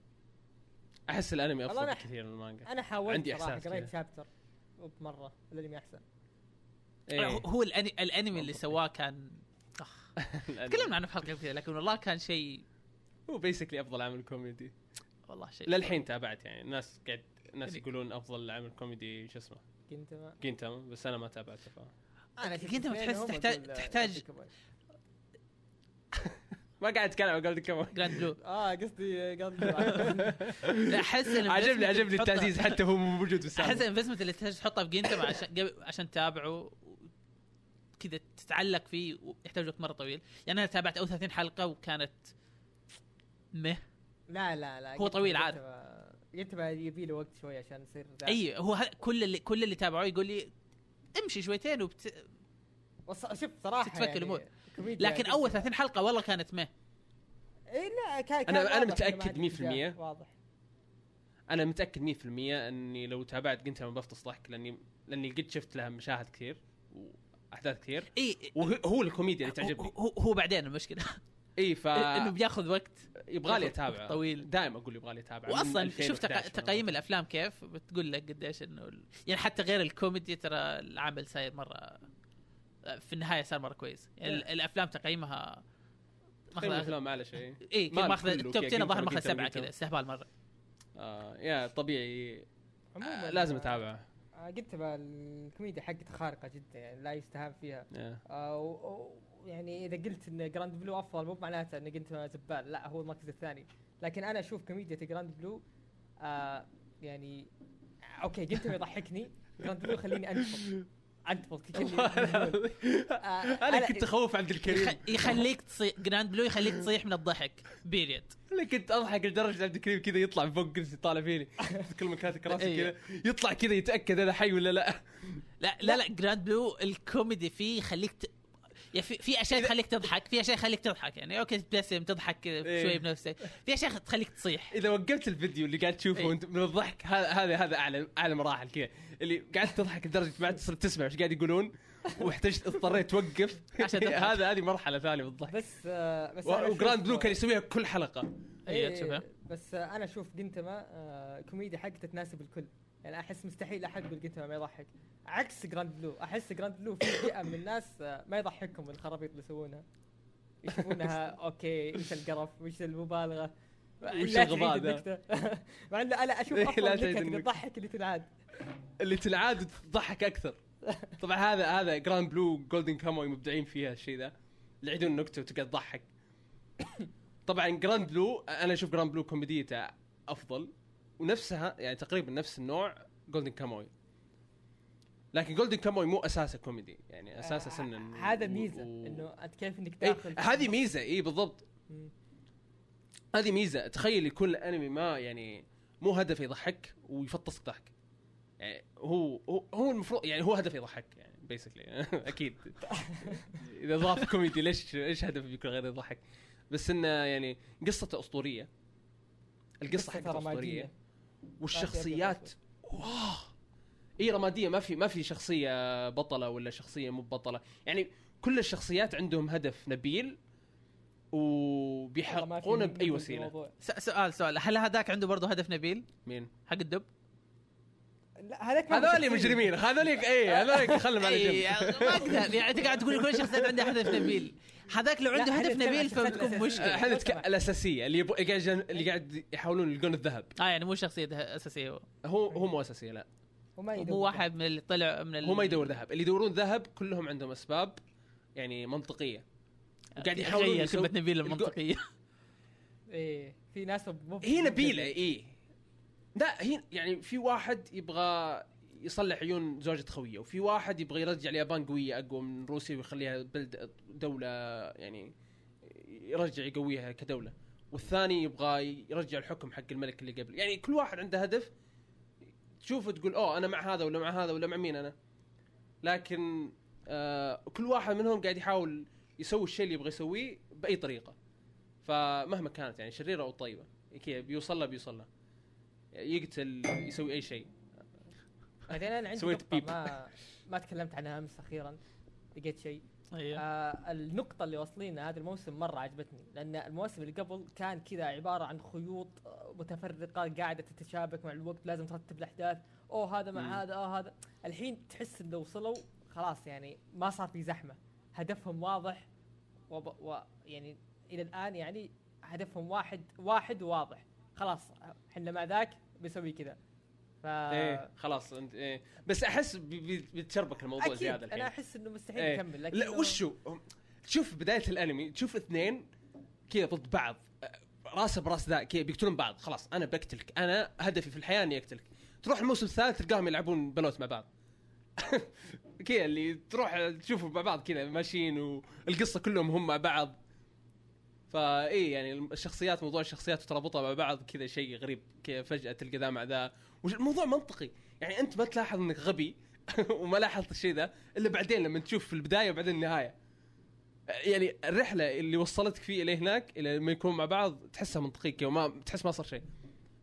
Speaker 1: أحس
Speaker 3: الأنمي
Speaker 1: أفضل
Speaker 3: أنا-
Speaker 1: بكثير من المانجا
Speaker 3: أنا حاولت
Speaker 1: عندي صراحة
Speaker 3: قريت
Speaker 1: كذا.
Speaker 3: chapter مره الأنمي أحسن
Speaker 1: إيه.
Speaker 2: هو الأني... الأنمي اللي
Speaker 1: منطقي.
Speaker 2: سواه كان
Speaker 1: الأنمي.
Speaker 2: تكلمنا عنه في حلقة كثير لكن والله كان شيء
Speaker 1: هو basically أفضل عمل كوميدي.
Speaker 2: والله شيء
Speaker 1: للحين تابعت يعني. الناس قاعد الناس
Speaker 2: يعني-
Speaker 1: يقولون أفضل عمل كوميدي شو اسمه؟
Speaker 3: كنت ما
Speaker 1: Gintama بس أنا ما تابعته. ف...
Speaker 3: أنا شفت
Speaker 2: كنت
Speaker 3: اثنين
Speaker 2: بتحس
Speaker 3: وهم
Speaker 2: تحتاج- تحتاج-.
Speaker 1: ما قاعد أتكلم عن Golden Kamuy
Speaker 2: Grand Blue
Speaker 3: آه قصدي قصدي
Speaker 2: أحس إن
Speaker 1: عجبني عجبني التعزيز حتى هو مو موجود في
Speaker 2: أحس
Speaker 1: ال
Speaker 2: investment اللي تحتاج تحطها في Gintama عشان عشان تتابعه كذا تتعلق فيه ويحتاج وقت مرة طويل. يعني أنا تابعت أول 30 حلقة وكانت meh
Speaker 3: لا لا لا
Speaker 2: هو طويل عارف.
Speaker 3: قلت يبي له وقت شوي عشان يصير.
Speaker 2: أي هو ه- كل اللي كل اللي تابعوه يقول لي امشي شويتين وبت...
Speaker 3: وص... شوف صراحة
Speaker 2: تتفك الأمور.
Speaker 3: كوميديا
Speaker 2: لكن. أول 30 حلقة والله كانت meh
Speaker 3: إي لا كان
Speaker 1: أنا-
Speaker 3: كان
Speaker 1: أنا
Speaker 3: واضح
Speaker 1: متأكد
Speaker 3: إنه ما عنده
Speaker 1: 100%
Speaker 3: اتجاه، واضح
Speaker 1: أنا متأكد 100% إني لو تابعت Gintama بفطس ضحك لاني لأني قد شفت لها مشاهد كثير وأحداث كثير
Speaker 2: إي
Speaker 1: وهو هو الكوميديا اللي تعجبني
Speaker 2: هو, هو بعدين المشكلة
Speaker 1: إي ف
Speaker 2: إنه بياخذ وقت.
Speaker 1: يبغى لي
Speaker 2: وقت
Speaker 1: اتابع
Speaker 2: طويل.
Speaker 1: دائما أقول يبغى لي اتابع
Speaker 2: واصلا
Speaker 1: 2011
Speaker 2: شوف. تقييم الأفلام كيف؟ بتقول لك قديش إنه ال- يعني حتى غير الكوميدي ترى العمل صاير مرة في النهاية صار مرة كويس. يعني ال- الأفلام تقييمها
Speaker 1: تقييم
Speaker 2: ماخذ
Speaker 1: الأفلام اعلى شيء.
Speaker 2: اي
Speaker 1: ما
Speaker 2: ماخذ
Speaker 1: ال
Speaker 2: top
Speaker 1: كذا
Speaker 2: 10 الظاهر ماخذ
Speaker 1: سبعة
Speaker 2: كذا استهبال مرة.
Speaker 1: آه يا طبيعي.
Speaker 3: عموما
Speaker 1: آه لازم أتابعه.
Speaker 3: آه، قلت بقى الكوميديا حقتها خارقة جدا يعني لا يستهان فيها.
Speaker 1: آه.
Speaker 3: آه. يعني إذا قلت إن Grand Blue أفضل مو معناته ان قلت زبال لا هو المركز الثاني. لكن أنا أشوف كوميديا Grand Blue آه يعني okay قلت يضحكني. Grand Blue كأني مجنون. آه،
Speaker 1: أنا كنت أخوف عبد الكريم.
Speaker 2: يخ... يخليك تصيح Grand Blue يخليك تصيح من الضحك. period
Speaker 1: أنا كنت أضحك لدرجة عبد الكريم كذا يطلع فوق كرسي طالع فيني. في كل مكان راسي
Speaker 2: أيوه.
Speaker 1: كذا يطلع كذا يتأكد أنا حي ولا لا.
Speaker 2: لا لا لا Grand Blue الكوميدي فيه يخليك ت... في, في أشياء تخليك تضحك في أشياء تخليك تضحك يعني. okay تبتسم تضحك كذا
Speaker 1: إيه.
Speaker 2: شوي بنفسك. في أشياء تخليك تصيح.
Speaker 1: إذا وقفت الفيديو اللي قاعد تشوفه
Speaker 2: إيه.
Speaker 1: وأنت من الضحك هذا هذا هذا أعلى أعلى مراحل كذا. اللي قاعد تضحك لدرجة ما عاد تصير تسمع إيش قاعد يقولون واحتجت اضطريت توقف.
Speaker 2: عشان.
Speaker 1: هذا هذه مرحلة ثانية بالضحك
Speaker 3: بس آه بس
Speaker 1: و
Speaker 3: Grand
Speaker 1: Blue كان يسويها كل
Speaker 2: حلقة.
Speaker 3: إيه،
Speaker 2: تشوفها
Speaker 3: بس آه أنا أشوف Gintama آه كوميديا حقته تناسب الكل. يعني أحس مستحيل أحد يقول Gintama ما يضحك. عكس Grand Blue أحس Grand Blue في فئة من الناس آه ما يضحكهم الخرابيط اللي يسوونها. يشوفونها okay إيش القرف؟ وش المبالغة؟
Speaker 1: وش الغباء ذا؟
Speaker 3: مع انه
Speaker 1: أنا
Speaker 3: أشوف
Speaker 1: أفضل.
Speaker 3: اللي تضحك اللي تنعاد.
Speaker 1: اللي تنعاد وتضحك أكثر. طبعا هذا هذا Grand Blue Golden Kamuy مبدعين فيها الشيء ذا. اللي يعيدون النكته وتقعد تضحك. طبعا Grand Blue أنا أشوف Grand Blue كوميديته أفضل. ونفسها يعني تقريبا نفس النوع Golden Kamuy لكن Golden Kamuy مو أساسه كوميدي يعني أساسه
Speaker 3: آه، هذا ميزة
Speaker 1: و-
Speaker 3: إنه أنت كيف إنك
Speaker 1: إيه
Speaker 3: داخل
Speaker 1: هذه ميزة اي بالضبط. هذه ميزة تخيل يكون الانمي ما يعني مو هدف يضحك ويفطسك ضحك. يعني هو هو, المفروض يعني هو هدف يضحك يعني basically أكيد. إذا ضاف كوميدي ليش إيش هدف بيكون غير يضحك؟ بس إنه يعني قصته أسطورية.
Speaker 3: القصة
Speaker 1: حقته. أسطورية. والشخصيات واه إي رمادية ما في ما في شخصية بطلة ولا شخصية مو بطله يعني كل الشخصيات عندهم هدف نبيل وبيحققونه
Speaker 3: بأي
Speaker 2: وسيلة. سؤال سؤال. هل هذاك عنده برضه هدف نبيل؟
Speaker 1: مين؟
Speaker 2: حق الدب؟
Speaker 3: لا هذاك ما هو
Speaker 1: هذول. مجرمين. هذول اي هذول خلهم على
Speaker 2: اي
Speaker 1: جنب
Speaker 2: ما أقدر. يعني أنت قاعد تقول كل شخصيات عنده هدف نبيل. هذاك لو عنده
Speaker 3: هذا
Speaker 2: هدف نبيل فبتكون.
Speaker 3: مشكلة.
Speaker 1: إحنا
Speaker 3: سمحت.
Speaker 1: الأساسية اللي يبغى قاعد اللي قاعد يحاولون يلقون الذهب.
Speaker 2: آه يعني مو شخصية أساسية هو.
Speaker 1: هو هو مو أساسية لا.
Speaker 3: وما يدور
Speaker 2: مو واحد من اللي طلع من.
Speaker 1: هو ما يدور ذهب. اللي يدورون ذهب كلهم عندهم أسباب يعني منطقية. وقاعد يحاولون
Speaker 2: كلمة نبيل المنطقية.
Speaker 3: إيه في ناس مو
Speaker 1: هي نبيلة
Speaker 3: بجد.
Speaker 1: لا هي يعني في واحد يبغى يصلح عيون زوجة خويه وفي واحد يبغى يرجع اليابان قويه أقوى من روسيا ويخليها بلد دولة يعني يرجع يقويها كدولة. والثاني يبغى يرجع الحكم حق الملك اللي قبل. يعني كل واحد عنده هدف تشوفه تقول أوه أنا مع هذا ولا مع هذا ولا مع مين أنا؟ لكن آه كل واحد منهم قاعد يحاول يسوي الشيء اللي يبغى يسويه بأي طريقة. فمهما كانت يعني شريرة أو طيبة كذا بيوصل له بيوصل له. يقتل يسوي أي شيء.
Speaker 3: بعدين أنا عندي
Speaker 1: سويت
Speaker 3: نقطة
Speaker 1: بيب.
Speaker 3: ما ما تكلمت عنها أمس أخيرا لقيت شيء.
Speaker 2: أيوه
Speaker 3: آه النقطة اللي واصلين هذا الموسم مرة عجبتني لأن الموسم اللي قبل كان كذا عبارة عن خيوط متفرقة قاعدة تتشابك مع الوقت لازم ترتب الأحداث. أوه هذا مع
Speaker 1: مم.
Speaker 3: هذا أوه هذا. الحين تحس إن لو وصلوا خلاص يعني ما صار في زحمة. هدفهم واضح وب... و... يعني إلى الآن يعني هدفهم واحد واحد وواضح خلاص إحنا مع ذاك بنسوي كذا. ف
Speaker 1: إيه خلاص أنت إيه. بس أحس بي- بي- بيتشربك الموضوع
Speaker 3: أكيد
Speaker 1: زيادة الحين.
Speaker 3: أنا أحس إنه مستحيل
Speaker 1: إيه.
Speaker 3: يكمل لكن
Speaker 1: لا وشو؟ تشوف بداية الأنمي تشوف اثنين كذا ضد بعض. راسه براس ذا كذا بيقتلون بعض. خلاص أنا بقتلك. أنا هدفي في الحياة إني أقتلك. تروح الموسم الثالث تلقاهم يلعبون بلوت مع بعض. كذا اللي تروح تشوفوا مع بعض كذا ماشيين والقصة كلهم هم مع بعض. فاي يعني الشخصيات موضوع الشخصيات وترابطها مع بعض كذا شيء غريب كذا فجأة تلقى ذا مع ذا. الموضوع منطقي. يعني أنت ما تلاحظ إنك غبي وما لاحظت الشيء ذا إلا بعدين لما تشوف في البداية وبعدين النهاية. يعني الرحلة اللي وصلتك فيه إلى هناك إلى لما يكون مع بعض تحسها منطقية وما تحس ما صار شيء.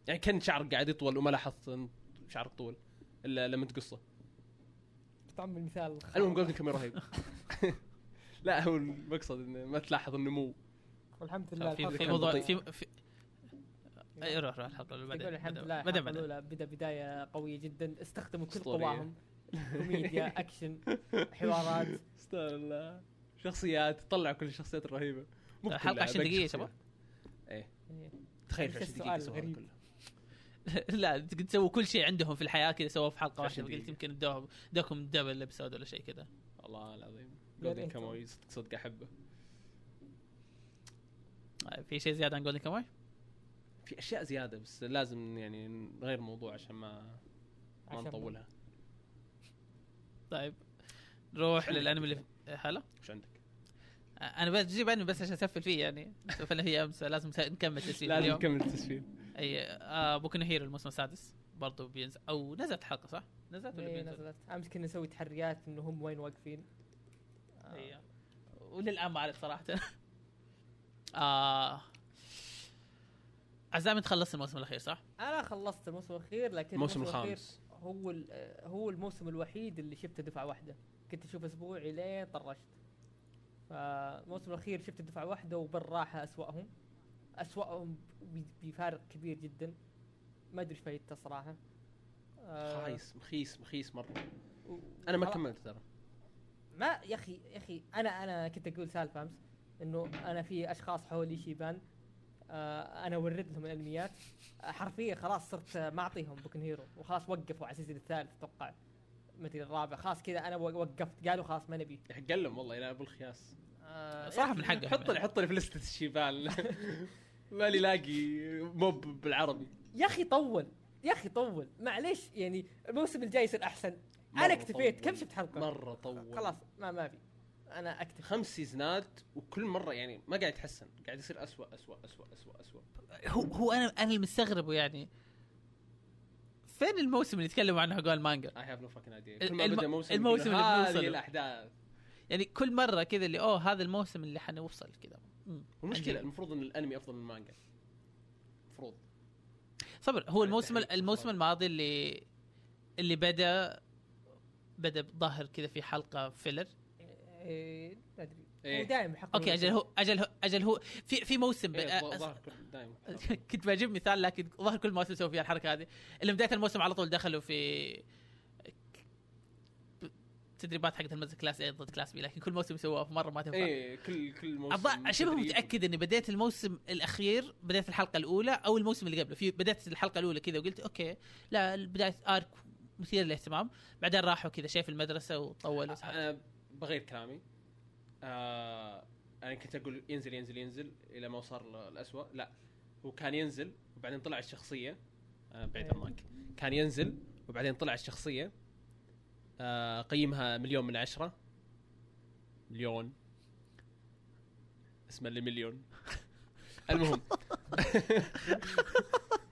Speaker 1: يعني كأن شعرك قاعد يطول وما لاحظت شعرك طول إلا لما تقصه.
Speaker 3: طعم المثال.
Speaker 1: المهم Golden Kamuy رهيب لا هو المقصد إنه ما تلاحظ النمو
Speaker 3: والحمد لله.
Speaker 2: في في موضوع
Speaker 1: بطيء.
Speaker 2: في في أي روح روح الحلقة
Speaker 3: يقول
Speaker 2: بعدين
Speaker 3: الحمد لله
Speaker 2: بدأ
Speaker 3: الأولى بدأ. بداية قوية جدا. استخدموا كل. قواهم. كوميديا أكشن حوارات.
Speaker 1: استغفر الله. شخصيات. طلع كل الشخصيات
Speaker 2: الرهيبة.
Speaker 1: كلها،
Speaker 2: 20
Speaker 1: باقي
Speaker 2: دقيقة يا.
Speaker 1: إيه.
Speaker 3: إيه.
Speaker 1: تخيل
Speaker 3: إيش
Speaker 1: في 20
Speaker 3: السؤال
Speaker 1: دقيقة سووها؟ كلها.
Speaker 2: لا تسوي كل شيء عندهم في الحياة كذا. سووه في حلقة واحدة.
Speaker 1: 20
Speaker 2: قلت. يمكن ادوهم ادوكم double episode ولا شيء كذا.
Speaker 1: الله العظيم.
Speaker 3: Golden
Speaker 1: Kamuy صدق
Speaker 2: أحبه. في شيء زيادة عن Golden Kamuy؟
Speaker 1: في أشياء زيادة بس لازم يعني نغير الموضوع عشان ما ما نطولها
Speaker 2: طيب نروح للأنمي اللي؟ هلا
Speaker 1: وش عندك؟
Speaker 2: أنا بس بجيب أنمي بس عشان أسفل فيه يعني سفلنا فيه أمس لازم نكمل تسفيل
Speaker 1: لازم
Speaker 2: اليوم
Speaker 1: نكمل التسفيل
Speaker 2: أي آه Boku Hero الموسم السادس برضه بينزل أو نزلت حلقة صح؟ نزلت ولا
Speaker 3: إيه
Speaker 2: بينزل؟
Speaker 3: نزلت أمس كنا نسوي تحريات إنه هم وين واقفين آه.
Speaker 2: إيه. وللآن ما أعرف صراحة آه عزام أنت خلصت الموسم الأخير صح؟
Speaker 3: أنا خلصت الموسم الأخير لكن
Speaker 1: الموسم الخامس.
Speaker 3: هو ال- هو الموسم الوحيد اللي شفته دفعة واحدة. كنت أشوف أسبوعي لين طرشت. فالموسم الأخير شفت دفعة واحدة وبالراحة أسوأهم. أسوأهم ب- بفارق كبير جدا. ما أدري إيش فايدته صراحة. آه،
Speaker 1: خايس مخيس مخيس
Speaker 3: مرة.
Speaker 1: أنا ما. كملت ترى.
Speaker 3: ما يا أخي يا أخي أنا أنا كنت أقول سالفة أمس. إنه أنا في أشخاص حولي شيبان آه أنا اورد لهم الانميات آه حرفيا خلاص صرت آه، ما اعطيهم Boku no Hero وخلاص وقفوا على ال season الثالث أتوقع ما ادري الرابع خلاص كذا أنا وقفت قالوا خلاص ما نبي.
Speaker 1: حق لهم والله يا أبو الخياس.
Speaker 3: آه
Speaker 2: صراحة من حقه
Speaker 1: حطني حطني في لستة الشيبان مالي لاقي موب بالعربي.
Speaker 3: يا أخي طول يا أخي طول. معليش يعني الموسم الجاي يصير
Speaker 1: أحسن.
Speaker 3: أنا اكتفيت. كم شفت حلقة؟
Speaker 1: مرة طول.
Speaker 3: خلاص ما ما في. أنا اكتفي
Speaker 1: خمس سيزونات وكل مرة يعني ما قاعد يتحسن قاعد يصير اسوء اسوء اسوء اسوء اسوء
Speaker 2: هو هو أنا أنا المستغربه يعني. فين الموسم اللي يتكلموا عنه حق المانجا؟
Speaker 1: I have no fucking idea
Speaker 2: الم-
Speaker 1: كل ما بدأ موسم
Speaker 2: الموسم اللي
Speaker 1: هذه. الأحداث.
Speaker 2: يعني كل مرة كذا اللي أوه هذا الموسم اللي حنوصل كذا. عندي.
Speaker 1: المفروض إن الأنمي أفضل من المانجا المفروض.
Speaker 2: صبر هو الموسم الموسم. الماضي اللي اللي بدأ بدأ ظاهر كذا في حلقة filler
Speaker 3: إيه ما أدري.
Speaker 1: إيه.
Speaker 3: هو دائما حق
Speaker 2: okay أجل هو أجل هو أجل هو. في في موسم
Speaker 1: إيه، دايما.
Speaker 2: كنت بجيب مثال لكن ظهر كل موسم يسوي فيها الحركة هذه. اللي بداية الموسم على طول دخلوا في تدريبات حقت المدرسة class A ضد class B لكن كل موسم يسووها مرة ما تنفع.
Speaker 1: إيه كل كل موسم
Speaker 2: شبه. متأكد إني بديت الموسم الأخير بديت الحلقة الأولى أو الموسم اللي قبله. في بديت الحلقة الأولى كذا وقلت okay لا بداية arc مثير للاهتمام. بعدين راحوا كذا في المدرسة وطولوا.
Speaker 1: أنا بغير كلامي. آه أنا كنت أقول ينزل ينزل ينزل إلى ما صار الأسوأ. لا هو كان ينزل وبعدين طلع الشخصية. آه بعيد
Speaker 3: إيه.
Speaker 1: عنك كان ينزل وبعدين طلع الشخصية. آه قيمها مليون من عشرة. مليون. اسمه اللي مليون. المهم.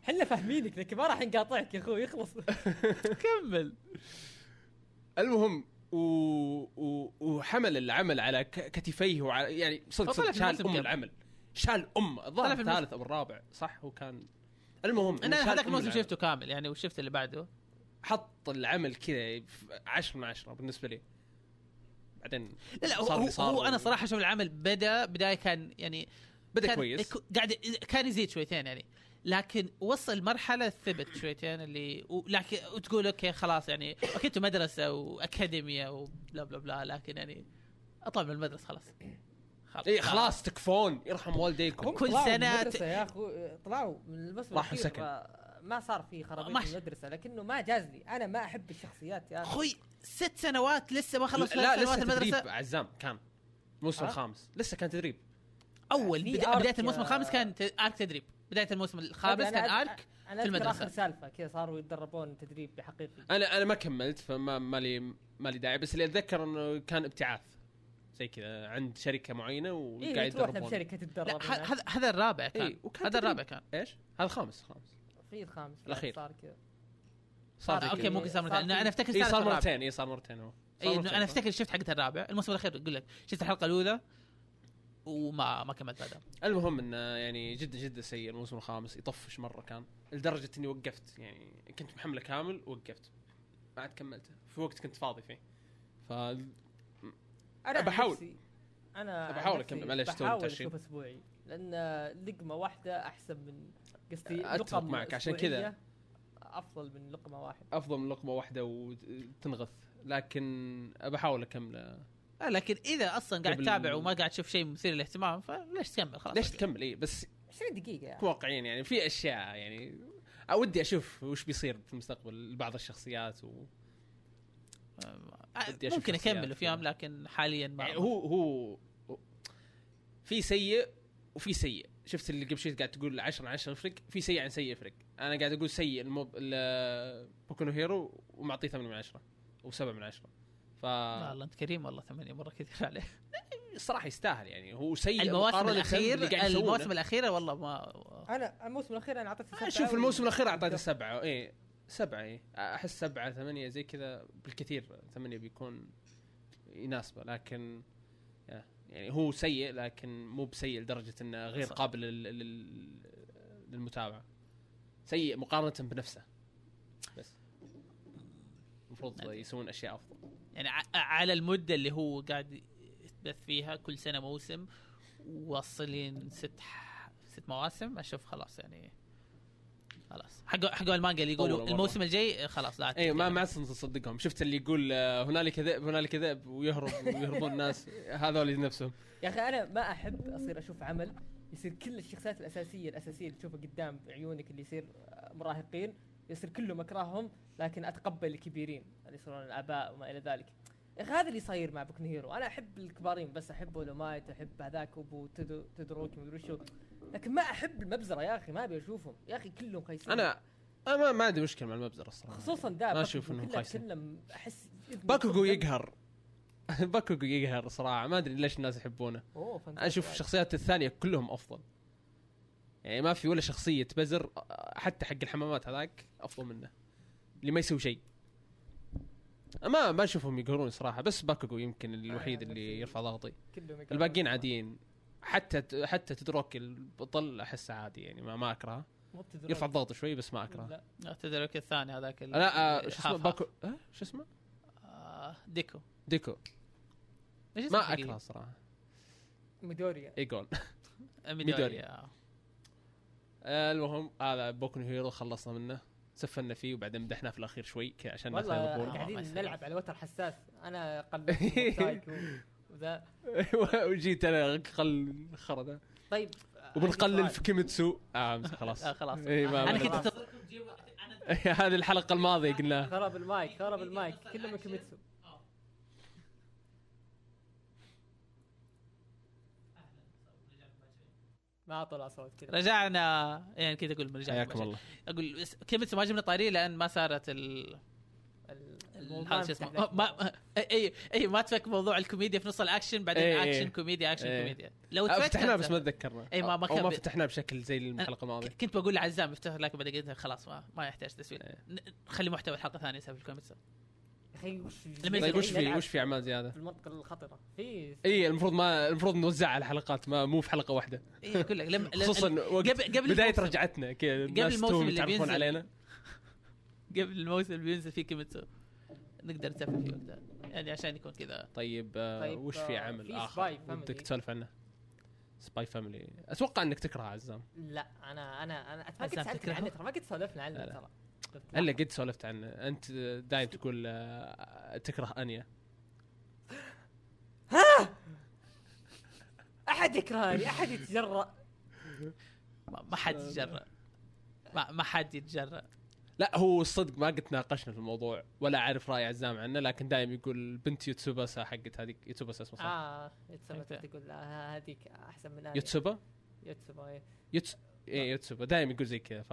Speaker 3: إحنا فاهمينك لكن ما راح نقاطعك يا أخوي يخلص
Speaker 2: كمل.
Speaker 1: المهم. وحمل العمل على. كتفيه وعلى يعني صدق صدق شال
Speaker 2: أم؟
Speaker 1: العمل شال
Speaker 2: أم
Speaker 1: الظاهر الثالث أو الرابع صح هو كان المهم أنا
Speaker 2: هذاك الموسم. شفته كامل يعني وشفت اللي بعده
Speaker 1: حط العمل كذا في عشرة من عشرة بالنسبة لي بعدين
Speaker 2: لا لا هو,
Speaker 1: صار
Speaker 2: هو,
Speaker 1: صار
Speaker 2: هو
Speaker 1: أنا
Speaker 2: صراحة شوف العمل بدأ بداية كان يعني
Speaker 1: بدأ
Speaker 2: كان
Speaker 1: كويس
Speaker 2: قاعد كان يزيد شويتين يعني لكن وصل مرحلة ثبت شويتين اللي و- لكن وتقول okay خلاص يعني okay أنتوا مدرسة وأكاديمية و bla bla bla لكن يعني أطلع من المدرسة خلاص. خلاص.
Speaker 1: اي خلاص تكفون يرحم والديكم.
Speaker 2: كل
Speaker 3: طلعوا من
Speaker 2: سنة
Speaker 3: المدرسة يا أخو. طلعوا من الموسم
Speaker 1: راحوا سكن.
Speaker 3: آه، ما صار في خرابيط. في المدرسة لكنه ما جاز لي. أنا ما أحب الشخصيات يا أخي.
Speaker 2: أخوي ست سنوات لسه ما خلص
Speaker 1: لا
Speaker 2: ثلاث
Speaker 1: لسه
Speaker 2: سنوات
Speaker 1: تدريب
Speaker 2: المدرسة
Speaker 1: عزام كان الموسم؟ الخامس لسه كان تدريب.
Speaker 3: أول
Speaker 2: بداية الموسم الخامس كان أرك تدريب. بداية الموسم الخامس
Speaker 3: أنا
Speaker 2: كان ارك
Speaker 3: أنا
Speaker 2: في
Speaker 3: أذكر
Speaker 2: المدرسة.
Speaker 3: آخر سالفة كذا صاروا يتدربون تدريب بحقيقي
Speaker 1: أنا أنا ما كملت فما مالي مالي داعي بس اللي أتذكر إنه كان ابتعاث زي كذا عند شركة معينة
Speaker 3: إيه
Speaker 1: وقاعد
Speaker 3: تروح
Speaker 1: يدربون
Speaker 3: بشركه تتدرب.
Speaker 2: هذا هذا الرابع كان
Speaker 1: إيه، وكان
Speaker 2: هذا. الرابع كان
Speaker 1: إيش؟ هذا الخامس خامس
Speaker 3: في الخامس
Speaker 1: الأخير.
Speaker 3: صار كذا
Speaker 1: صار أوكي.
Speaker 2: ممكن صار
Speaker 3: صار
Speaker 2: مرتين
Speaker 1: أنا
Speaker 2: أفتكر
Speaker 1: صار. مرتين اي صار مرتين هو
Speaker 2: اي. أنا أفتكر شفت حقت الرابع الموسم الاخير أقول لك شفت الحلقة الأولى وما ما كملت بعدها
Speaker 1: المهم إنه يعني جدا جدا سيء الموسم الخامس يطفش مرة كان لدرجة إني وقفت يعني كنت محملة كامل وقفت ما عاد كملته في وقت كنت فاضي فيه ف
Speaker 3: أنا
Speaker 1: بحاول.
Speaker 3: أنا
Speaker 1: بحاول أكمل، معلش،
Speaker 3: بحاول. أشوف أسبوعي لأن لقمة واحدة أحسن من قصدي
Speaker 1: أتفق
Speaker 3: لقم
Speaker 1: معك، عشان كذا.
Speaker 3: أفضل من لقمة واحدة
Speaker 1: أفضل من لقمة واحدة وتنغث لكن بحاول
Speaker 2: أكمله لكن إذا أصلا قاعد تتابع وما قاعد تشوف شيء مثير للاهتمام فليش تكمل؟ خلاص
Speaker 1: ليش تكمل؟ اي بس
Speaker 3: 20 دقيقة يعني.
Speaker 1: كون واقعيين يعني في أشياء يعني ودي أشوف وش بيصير في المستقبل لبعض الشخصيات و...
Speaker 2: آه، ممكن أكمل فيهم
Speaker 1: كذا.
Speaker 2: لكن حاليا ما
Speaker 1: يعني هو هو في سيء وفي سيء. شفت اللي قبل شوي قاعد تقول 10 من 10 يفرق في سيء عن سيء يفرق أنا قاعد أقول سيء الموب ال- بوكو نو هيرو ومعطيه 8 من 10 و7 من 10 ف
Speaker 2: والله أنت كريم والله ثمانية مرة كثير عليه
Speaker 1: الصراحه يستاهل يعني. هو سيء
Speaker 2: المواسم الاخير. المواسم الأخيرة والله ما
Speaker 3: أنا الموسم الأخير أنا أعطيته سبعة
Speaker 1: شوف
Speaker 3: و-
Speaker 1: الموسم الأخير أعطيته سبعة إيه سبعة إيه. أحس سبعة ثمانية زي كذا بالكثير. ثمانية بيكون يناسبه لكن يعني هو سيء لكن مو بسيء لدرجة إنه غير
Speaker 2: صح.
Speaker 1: قابل لل- لل- للمتابعة. سيء مقارنة بنفسه. بس. المفروض. يسوون أشياء أفضل.
Speaker 2: يعني ع- على المدة اللي هو قاعد يتبث فيها كل سنة موسم واصلين ست ست مواسم أشوف خلاص يعني خلاص حق حق المانجا اللي يقولوا. الموسم الجاي خلاص لا
Speaker 1: اي إيه، ما. ما تصدقهم شفت اللي يقول آه، هنالك ذئب هنالك ذئب ويهرب ويهربون الناس هذول نفسهم
Speaker 3: يا أخي أنا ما أحب أصير أشوف عمل يصير كل الشخصيات الأساسية الأساسية اللي تشوفها قدام بعيونك اللي يصير مراهقين يصير كلهم أكرههم لكن أتقبل الكبيرين اللي يصيرون الآباء وما إلى ذلك. يا أخي هذا اللي صاير مع بوكن هيرو. أنا أحب الكبارين بس أحب أول مايت أحب هذاك أبو تودوروكي مدري شو. لكن ما أحب المبزرة يا أخي ما أبي أشوفهم. يا أخي كلهم خايسين.
Speaker 1: أنا أنا ما, ما عندي مشكلة مع المبزرة الصراحة.
Speaker 3: خصوصا ذا
Speaker 1: ما إنهم
Speaker 3: كله
Speaker 1: خايسين.
Speaker 3: أحس
Speaker 1: باكوغو يقهر. باكوغو يقهر صراحة. ما أدري ليش الناس يحبونه.
Speaker 3: أوه.
Speaker 1: أنا أشوف الشخصيات الثانية كلهم أفضل. يعني ما في ولا شخصية بزر حتى حق الحمامات هذاك أفضل منه. اللي ما يسوي شيء. ما ما أشوفهم يقهرون صراحة بس باكوغو يمكن الوحيد اللي يرفع ضغطي. الباقيين عاديين. حتى حتى تودوروكي البطل احسه عادي يعني ما ما
Speaker 3: أكرهه.
Speaker 1: يرفع الضغط شوي بس ما أكرهه.
Speaker 3: لا.
Speaker 2: لا، تودوروكي الثاني هذاك
Speaker 1: لا آه، شو اسمه. باكو آه، شو اسمه؟
Speaker 2: آه، ديكو.
Speaker 1: ديكو.
Speaker 2: إيش اسمه الحقيقي؟
Speaker 1: اكره صراحة.
Speaker 3: ميدوريا.
Speaker 1: ايجون
Speaker 2: ميدوري
Speaker 1: ميدوري.
Speaker 2: آه.
Speaker 1: آه، المهم هذا بوكو هيرو خلصنا منه. سفلنا فيه وبعدين مدحناه في الأخير شوي عشان الناس ما
Speaker 3: والله قاعدين. نلعب على وتر حساس. أنا قلبت وذا.
Speaker 1: وجيت أنا قل خرده
Speaker 3: طيب
Speaker 1: وبنقلل في كيميتسو. آه خلاص.
Speaker 2: آه، خلاص.
Speaker 1: إيه، ما- أنا
Speaker 2: كنت
Speaker 1: هذه الحلقة الماضية قلنا
Speaker 3: خرب المايك خرب المايك كلهم كيميتسو. ما طلع صوت كذا.
Speaker 2: رجعنا. يعني كذا أقول رجعنا
Speaker 1: حياكم الله.
Speaker 2: أقول كيميتسو ما جبنا طاري لأن ما صارت ال هذا شو اسمه. ما اي إي ما تفك موضوع الكوميديا في نص الأكشن بعدين
Speaker 1: إيه،
Speaker 2: اكشن. كوميديا اكشن
Speaker 1: إيه.
Speaker 2: كوميديا لو
Speaker 1: فتحناه
Speaker 2: كان
Speaker 1: بس ما تذكرنا.
Speaker 2: إيه، ما- ما
Speaker 1: أو ما
Speaker 2: كان-
Speaker 1: فتحناه بشكل زي الحلقة الماضية.
Speaker 2: كنت بقول لعزام يفتح لك بعدين قلت خلاص ما, ما يحتاج تسويق
Speaker 1: إيه.
Speaker 2: ن- خلي محتوى الحلقة ثانية يسوي في الكيميتسو
Speaker 3: يا أخي وش
Speaker 1: طيب في
Speaker 3: نلعب
Speaker 1: وش في أعمال زيادة؟
Speaker 3: في المنطقة الخطرة في
Speaker 1: اي المفروض ما المفروض نوزعها على حلقات ما مو في حلقة واحدة
Speaker 2: اي أقول لك لما
Speaker 1: خصوصا
Speaker 2: قبل قبل بداية
Speaker 1: رجعتنا كذا
Speaker 2: قبل الموسم اللي بينزل.
Speaker 1: علينا
Speaker 2: قبل الموسم اللي بينزل فيه كيميتسو نقدر نسافر فيه وقتها يعني عشان يكون كذا
Speaker 1: طيب, آه
Speaker 3: طيب،
Speaker 1: وش في
Speaker 3: آه،
Speaker 1: عمل
Speaker 3: في آخر.
Speaker 1: ودك تسولف عنه؟ سباي فاميلي أتوقع إنك تكره عزام
Speaker 3: لا أنا أنا أنا ما قد
Speaker 2: سألتك؟
Speaker 3: عنه ترى ما قد سولفنا عنه. ترى
Speaker 1: الا
Speaker 3: لا.
Speaker 1: قد سولفت عنه أنت دايم تقول آه، تكره أنيا
Speaker 3: أحد يكرهني أحد يتجرأ
Speaker 2: ما ما حد يتجرأ ما, ما حد يتجرأ
Speaker 1: لا هو الصدق ما قد ناقشنا في الموضوع ولا أعرف رأي عزام عنه لكن دايم يقول بنت يوتسوباسا حقت هذيك يوتسوباسا اسمه صح؟
Speaker 3: آه
Speaker 2: أنت.
Speaker 3: تقول هذيك أحسن من.
Speaker 1: يوتسوبا؟
Speaker 3: يتسبب إيه.
Speaker 1: يوتس إيه يوتسوبا دايم يقول زي كذا ف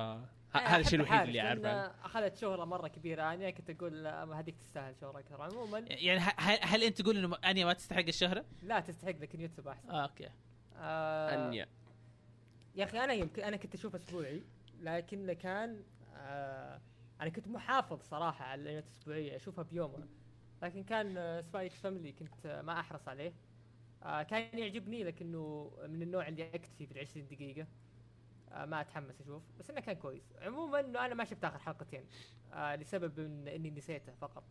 Speaker 1: هذا الشيء الوحيد اللي أعرفه؟
Speaker 3: أخذت شهرة مرة كبيرة. انيا كنت أقول آه، هذيك تستاهل شهرة أكثر. عموما
Speaker 2: يعني هل, هل أنت تقول إنه أنيا ما تستحق الشهرة؟
Speaker 3: لا تستحق لكن يور أحسن.
Speaker 2: آه okay.
Speaker 3: آه
Speaker 1: أنيا.
Speaker 3: يا أخي أنا يمكن أنا كنت أشوف أسبوعي لكن كان آه أنا كنت محافظ صراحة على الانميات الأسبوعية أشوفها بيومها. لكن كان آه، سباي فاميلي كنت آه، ما أحرص عليه. آه، كان يعجبني لكنه من النوع اللي اكتفي بال 20 دقيقة. آه، ما أتحمس أشوف. بس إنه كان كويس. عموما إنه أنا ما شفت آخر حلقتين آه، لسبب إن إني نسيته فقط.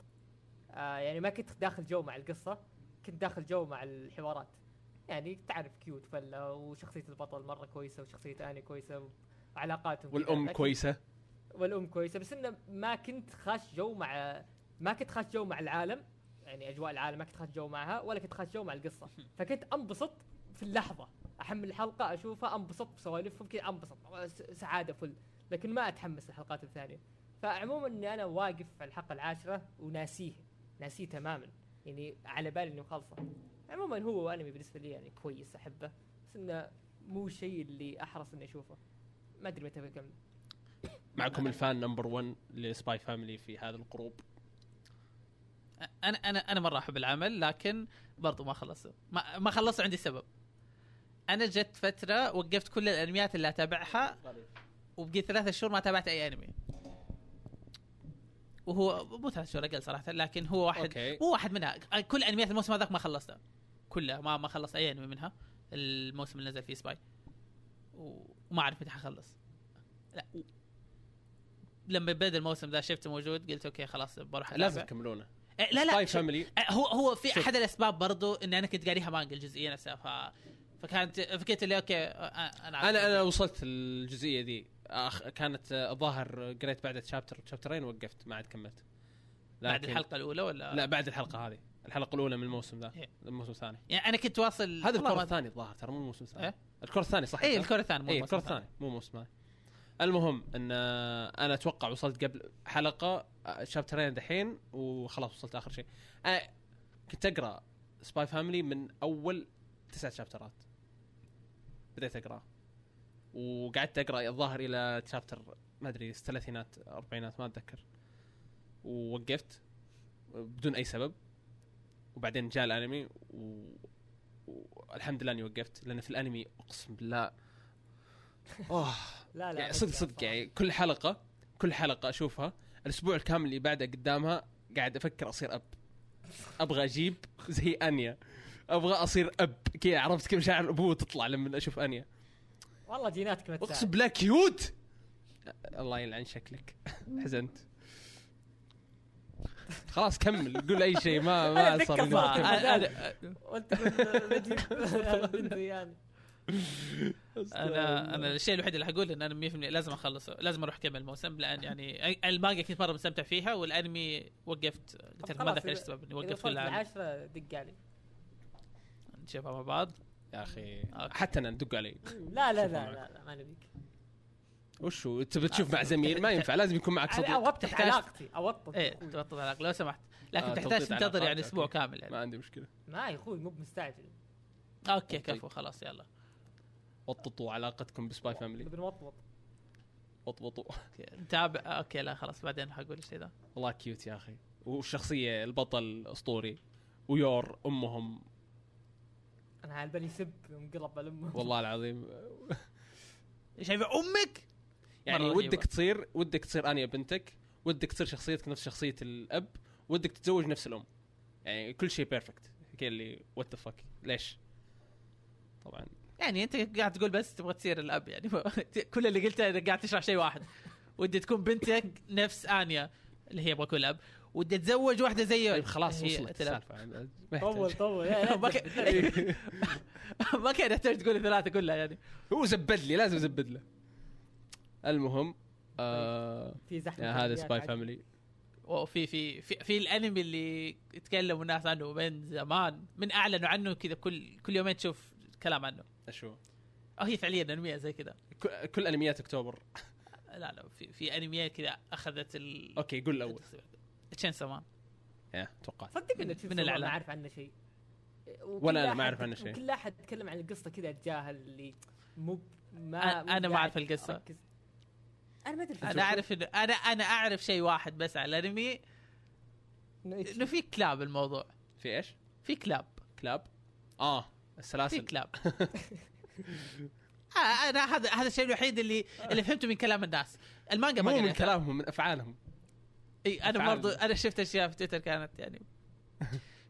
Speaker 3: آه، يعني ما كنت داخل جو مع القصة كنت داخل جو مع الحوارات. يعني تعرف cute فلة وشخصية البطل مرة كويسة وشخصية أنيا كويسة وعلاقاتهم. والأم
Speaker 1: كويسة؟
Speaker 3: والأم كويسة بس إنه ما كنت خاش جو مع ما كنت خاش جو مع العالم. يعني أجواء العالم ما كنت خاش جو معها ولا كنت خاش جو مع القصة. فكنت أنبسط في اللحظة. أحمل الحلقة أشوفها أنبسط بسوالفهم كذا أنبسط. سعادة فل. لكن ما أتحمس للحلقات الثانية. فعموما إني أنا واقف على الحلقة العاشرة وناسيه. ناسيه تماما. يعني على بالي انه خلصته عموما هو انمي بالنسبة لي يعني كويس أحبه. بس إنه مو الشيء اللي أحرص إني أشوفه. ما أدري متى بكمل
Speaker 1: معكم ال fan number 1 لسباي فاميلي في هذا القروب.
Speaker 2: أنا أنا أنا مرة أحب العمل لكن برضو ما خلصته. ما, ما خلصته عندي سبب. أنا جت فترة وقفت كل الأنميات اللي أتابعها وبقيت ثلاثة شهور ما تابعت أي أنمي. وهو مو ثلاث شهور أقل صراحة لكن هو واحد
Speaker 1: okay.
Speaker 2: مو واحد منها. كل انميات الموسم هذاك ما خلصتها كلها ما ما خلصت أي أنمي منها. الموسم اللي نزل فيه سباي وما أعرف متى حخلص. لا. لما بدأ الموسم ذا شفته موجود قلت okay خلاص بروح.
Speaker 1: لازم تكملونه.
Speaker 2: إيه، لا لا
Speaker 1: Spy
Speaker 2: Family هو هو في. أحد الأسباب برضو ان أنا كنت قاريها مانجا الجزئية نفسها ف فكانت فكرت اللي okay أنا.
Speaker 1: أنا أنا وصلت الجزئية دي أخ... كانت الظاهر قريت بعد chapter تشابترين وقفت ما عاد كملت.
Speaker 2: بعد الحلقة الأولى ولا؟
Speaker 1: لا بعد الحلقة هذه. الحلقة الأولى من الموسم ذا
Speaker 2: إيه.
Speaker 1: الموسم الثاني
Speaker 2: يعني أنا كنت واصل
Speaker 1: هذا
Speaker 2: الكور
Speaker 1: الثاني الظاهر ترى مو الموسم الثاني
Speaker 2: إيه؟
Speaker 1: الكور الثاني صح؟
Speaker 2: اي الكور الثانية مو الموسم
Speaker 1: الكور الثاني مو الموسم الثاني المهم إن أنا أتوقع وصلت قبل حلقة شابترين دحين وخلاص وصلت آخر شيء. آه، كنت أقرأ Spy Family من أول تسعة شابترات بديت أقرأ. وقعدت أقرأ الظاهر إلى chapter ما أدري الثلاثينات أربعينات ما أتذكر. ووقفت بدون أي سبب. وبعدين جاء الأنمي و... والحمد لله إني وقفت لأن في الأنمي أقسم بالله أوه.
Speaker 3: لا لا
Speaker 1: يعني صدق صدق. يعني كل حلقة كل حلقة أشوفها الأسبوع الكامل اللي بعده قدامها قاعد أفكر أصير اب أبغى أجيب زي أنيا. أبغى أصير أب. كذا عرفت كيف مشاعر الأبوة تطلع لما أشوف أنيا.
Speaker 3: والله جيناتك ما أقسم
Speaker 1: بالله cute. الله يلعن شكلك. حزنت. خلاص كمل. قول أي شيء. ما ما
Speaker 3: أنا
Speaker 1: صار يعني
Speaker 2: أنا أنا الشيء الوحيد اللي حقول إن أنا 100% لازم أخلصه. لازم أروح اكمل الموسم لأن يعني المانجا كنت مرة مستمتع فيها والأنمي وقفت. قلت ما ذكر
Speaker 3: إيش
Speaker 2: السبب
Speaker 3: إني
Speaker 2: وقفت عام
Speaker 3: العشرة دق علي.
Speaker 2: نشوفها مع بعض.
Speaker 1: يا أخي
Speaker 2: okay.
Speaker 1: حتى أنا ندق علي
Speaker 3: لا لا لا لا, لا ما نبيك.
Speaker 1: وشو تبي تشوف مع زميل؟ ما ينفع لازم يكون معك صديق.
Speaker 3: اوطد
Speaker 2: تحتاج-
Speaker 3: علاقتي اوطد إيه.
Speaker 2: توطد العلاقه لو سمحت. لكن
Speaker 1: آه،
Speaker 2: تحتاج تنتظر يعني أسبوع
Speaker 1: okay.
Speaker 2: كامل يعني.
Speaker 1: ما عندي مشكلة.
Speaker 3: ما يا أخوي مو مستعجل.
Speaker 2: okay
Speaker 1: طيب.
Speaker 2: كفو خلاص يلا.
Speaker 1: وططوا علاقتكم ب Spy Family
Speaker 3: بنوطوط
Speaker 1: وطوطوا.
Speaker 2: okay، نتابع. okay لا خلاص بعدين حقول الشيء ذا
Speaker 1: والله cute يا أخي. والشخصية البطل اسطوري ويور أمهم.
Speaker 3: أنا على بالي سب يوم قلب على أمه.
Speaker 1: والله العظيم.
Speaker 2: شايفه أمك؟
Speaker 1: يعني. ودك تصير ودك تصير أنيا بنتك ودك تصير شخصيتك نفس شخصية الأب ودك تتزوج نفس الأم. يعني كل شيء perfect كذا اللي what the fuck ليش؟ طبعا.
Speaker 2: يعني أنت قاعد تقول بس تبغى تصير الأب يعني كل اللي قلته قاعد تشرح شيء واحد. ودي تكون بنتك نفس أنيا اللي هي أبغى أكون أب. ودي اتزوج واحدة زيه
Speaker 1: طيب خلاص وصلت. السالفه.
Speaker 3: طول طول يا
Speaker 2: ما كان- يحتاج تقول الثلاثة كلها يعني.
Speaker 1: هو زبد لي لازم زبد له. المهم آه
Speaker 3: في زحمة
Speaker 1: يا هذا
Speaker 3: Spy.
Speaker 1: Family
Speaker 2: وفي في في, في الأنمي اللي يتكلموا الناس عنه من زمان من أعلنوا عنه كذا كل كل يومين تشوف كلام عنه.
Speaker 1: شو
Speaker 2: أو هي فعليا أنمية زي كذا.
Speaker 1: كل أنميات أكتوبر.
Speaker 2: لا لا في في انميات كذا أخذت ال
Speaker 1: okay قول الأول.
Speaker 2: Chainsaw Man
Speaker 1: يا توقعت.
Speaker 3: صدق انه تشوف
Speaker 2: من الإعلان.
Speaker 3: ما أعرف عنه شيء.
Speaker 1: ولا أنا ما أعرف عنه شيء.
Speaker 3: وكل أحد يتكلم عن القصة كذا الجاهل اللي مو ما
Speaker 2: أنا ما
Speaker 3: قاعد
Speaker 2: أعرف القصة.
Speaker 3: أركز. أنا ما أدري
Speaker 2: أنا أعرف انه أنا أنا أعرف شيء واحد بس على
Speaker 3: الأنمي.
Speaker 2: إنه في كلاب الموضوع.
Speaker 1: في إيش؟
Speaker 2: في كلاب.
Speaker 1: كلاب؟ آه
Speaker 2: في
Speaker 1: السلاسل
Speaker 2: كلاب. آه، أنا هذا هذا الشيء الوحيد اللي اللي فهمته من كلام الناس. المانجا ما
Speaker 1: مو من. كلامهم من
Speaker 2: أفعالهم. إي
Speaker 1: أنا.
Speaker 2: برضو أنا شفت أشياء في تويتر كانت يعني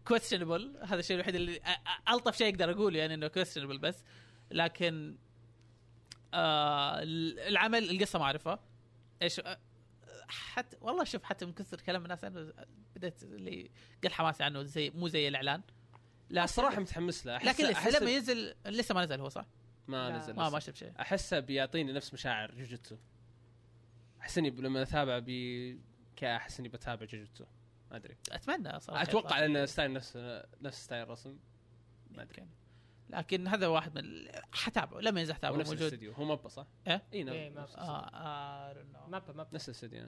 Speaker 2: questionable هذا الشيء الوحيد اللي أ- أ- ألطف شيء أقدر اقوله يعني إنه questionable بس لكن آه العمل القصة ما أعرفها إيش حتى والله شوف حتى من كثر كلام الناس عنه بديت اللي قل حماسي عنه زي مو زي الإعلان
Speaker 1: لا الصراحة متحمس له
Speaker 2: لكن لسه لما ينزل لسه ما نزل هو صح؟
Speaker 1: ما
Speaker 3: لا.
Speaker 1: نزل
Speaker 2: ما
Speaker 1: لسه.
Speaker 2: ما شفت شيء
Speaker 1: أحسه بيعطيني نفس مشاعر جوجوتسو أحس إني لما أتابع بي كا احس إني بتابع جوجوتسو. ما
Speaker 2: أدري. أتمنى
Speaker 1: صراحة
Speaker 2: أتوقع
Speaker 1: لأن style نفس نفس style الرسم. ما
Speaker 2: أدري. لكن هذا واحد من حتابعه. لما ينزل حتابعه
Speaker 1: نفس
Speaker 2: موجود.
Speaker 1: الاستديو هو مابا صح؟
Speaker 2: إيه؟
Speaker 1: اي نعم
Speaker 3: إيه،
Speaker 1: نفس
Speaker 3: مابا.
Speaker 1: الاستديو.
Speaker 2: آه know.
Speaker 3: مابا مابا.
Speaker 1: نفس الاستديو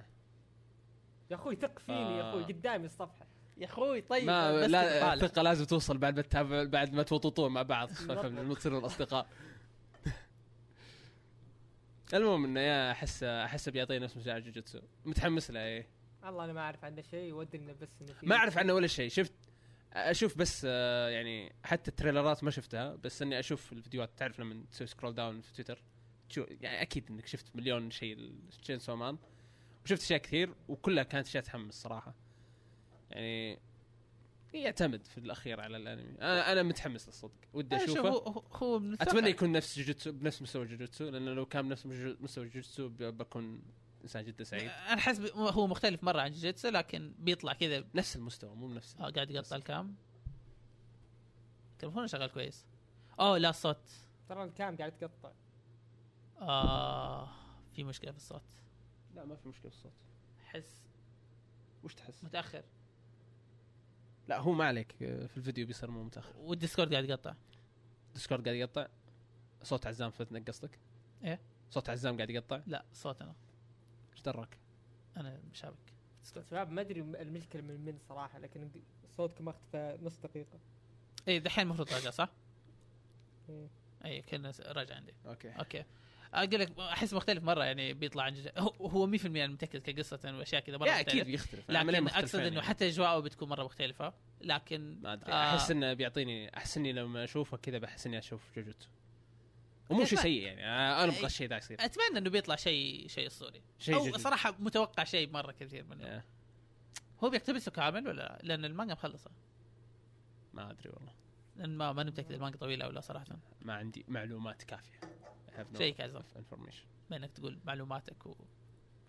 Speaker 3: يا أخوي ثق فيني يا أخوي.
Speaker 1: آه.
Speaker 3: قدامي الصفحة.
Speaker 2: يا أخوي طيب.
Speaker 1: ما لا. الثقة لازم توصل بعد ما تتابع بعد ما توططون مع بعض. تصيرون اصدقاء المهم إنه يا احس أحس بيعطيني نفس مشاعر جوجوتسو. متحمس له إيه.
Speaker 3: والله أنا ما أعرف عنه شيء ودي بس إنه
Speaker 1: ما أعرف عنه ولا شيء. شفت؟ أشوف بس آه، يعني حتى التريلرات ما شفتها بس إني أشوف الفيديوهات. تعرف لما تسوي scroll down في تويتر؟ شو يعني أكيد إنك شفت مليون شيء Chainsaw Man وشفت أشياء كثير وكلها كانت أشياء تحمس صراحة يعني يعتمد في الأخير على الأنمي. أنا أنا متحمس للصدق. ودي أشوفه.
Speaker 2: هو هو-.
Speaker 1: أتمنى يكون نفس جوجوتسو بنفس مستوى جوجوتسو لأنه لو كان بنفس مستوى جوجوتسو ب- بكون انسان جدا سعيد
Speaker 2: أنا حاسس ب- هو مختلف مرة عن جوجيتسو لكن بيطلع كذا.
Speaker 1: نفس المستوى مو بنفس
Speaker 2: آه قاعد يقطع ال cam تلفونه شغال كويس. أوه لا الصوت.
Speaker 3: ترى ال cam قاعد تقطع
Speaker 2: آه في مشكلة في الصوت.
Speaker 1: لا ما في مشكلة في الصوت.
Speaker 2: احس
Speaker 1: وش تحس؟
Speaker 2: متأخر.
Speaker 1: لا هو ما عليك. في الفيديو بيصير مو متأخر.
Speaker 2: وال Discord قاعد يقطع.
Speaker 1: ديسكورد قاعد يقطع. صوت عزام فتنك قصدك؟
Speaker 2: إيه.
Speaker 1: صوت عزام قاعد يقطع؟
Speaker 2: لا صوت
Speaker 1: أنا. دراك؟
Speaker 2: أنا مشابك
Speaker 3: شباب ما أدري المشكلة من من صراحة لكن صوتكم ما اختفى نص دقيقة
Speaker 2: اي إيه، دحين المفروض راجع صح؟
Speaker 3: إيه.
Speaker 2: اي كنا راجع عندي
Speaker 1: أوكي
Speaker 2: أوكي أقول لك أحس مختلف مرة يعني بيطلع عن. هو هو 100% أنا متأكد كقصة وأشياء كذا
Speaker 1: مرة
Speaker 2: مختلف.
Speaker 1: أكيد بيختلف
Speaker 2: لكن أقصد إنه
Speaker 1: يعني.
Speaker 2: حتى أجواءه بتكون مرة مختلفة لكن
Speaker 1: ما أدري
Speaker 2: آه.
Speaker 1: أحس إنه بيعطيني أحس إني لما أشوفه كذا بحس إني أشوف جوجوتسو ومو شيء سيء يعني. أنا أنا أبغى الشيء ذا يصير.
Speaker 2: أتمنى إنه بيطلع شيء شيء أسطوري.
Speaker 1: شيء
Speaker 2: أو
Speaker 1: جديد.
Speaker 2: صراحة متوقع شيء مرة كثير منه.
Speaker 1: يا،
Speaker 2: هو بيقتبسه كامل ولا لا؟ لأن المانجا مخلصة.
Speaker 1: ما أدري والله.
Speaker 2: لأن ما ماني متأكد المانجا طويلة أو لا صراحة.
Speaker 1: ما عندي معلومات كافية.
Speaker 2: شيء كذا.
Speaker 1: information.
Speaker 2: بما انك تقول معلوماتك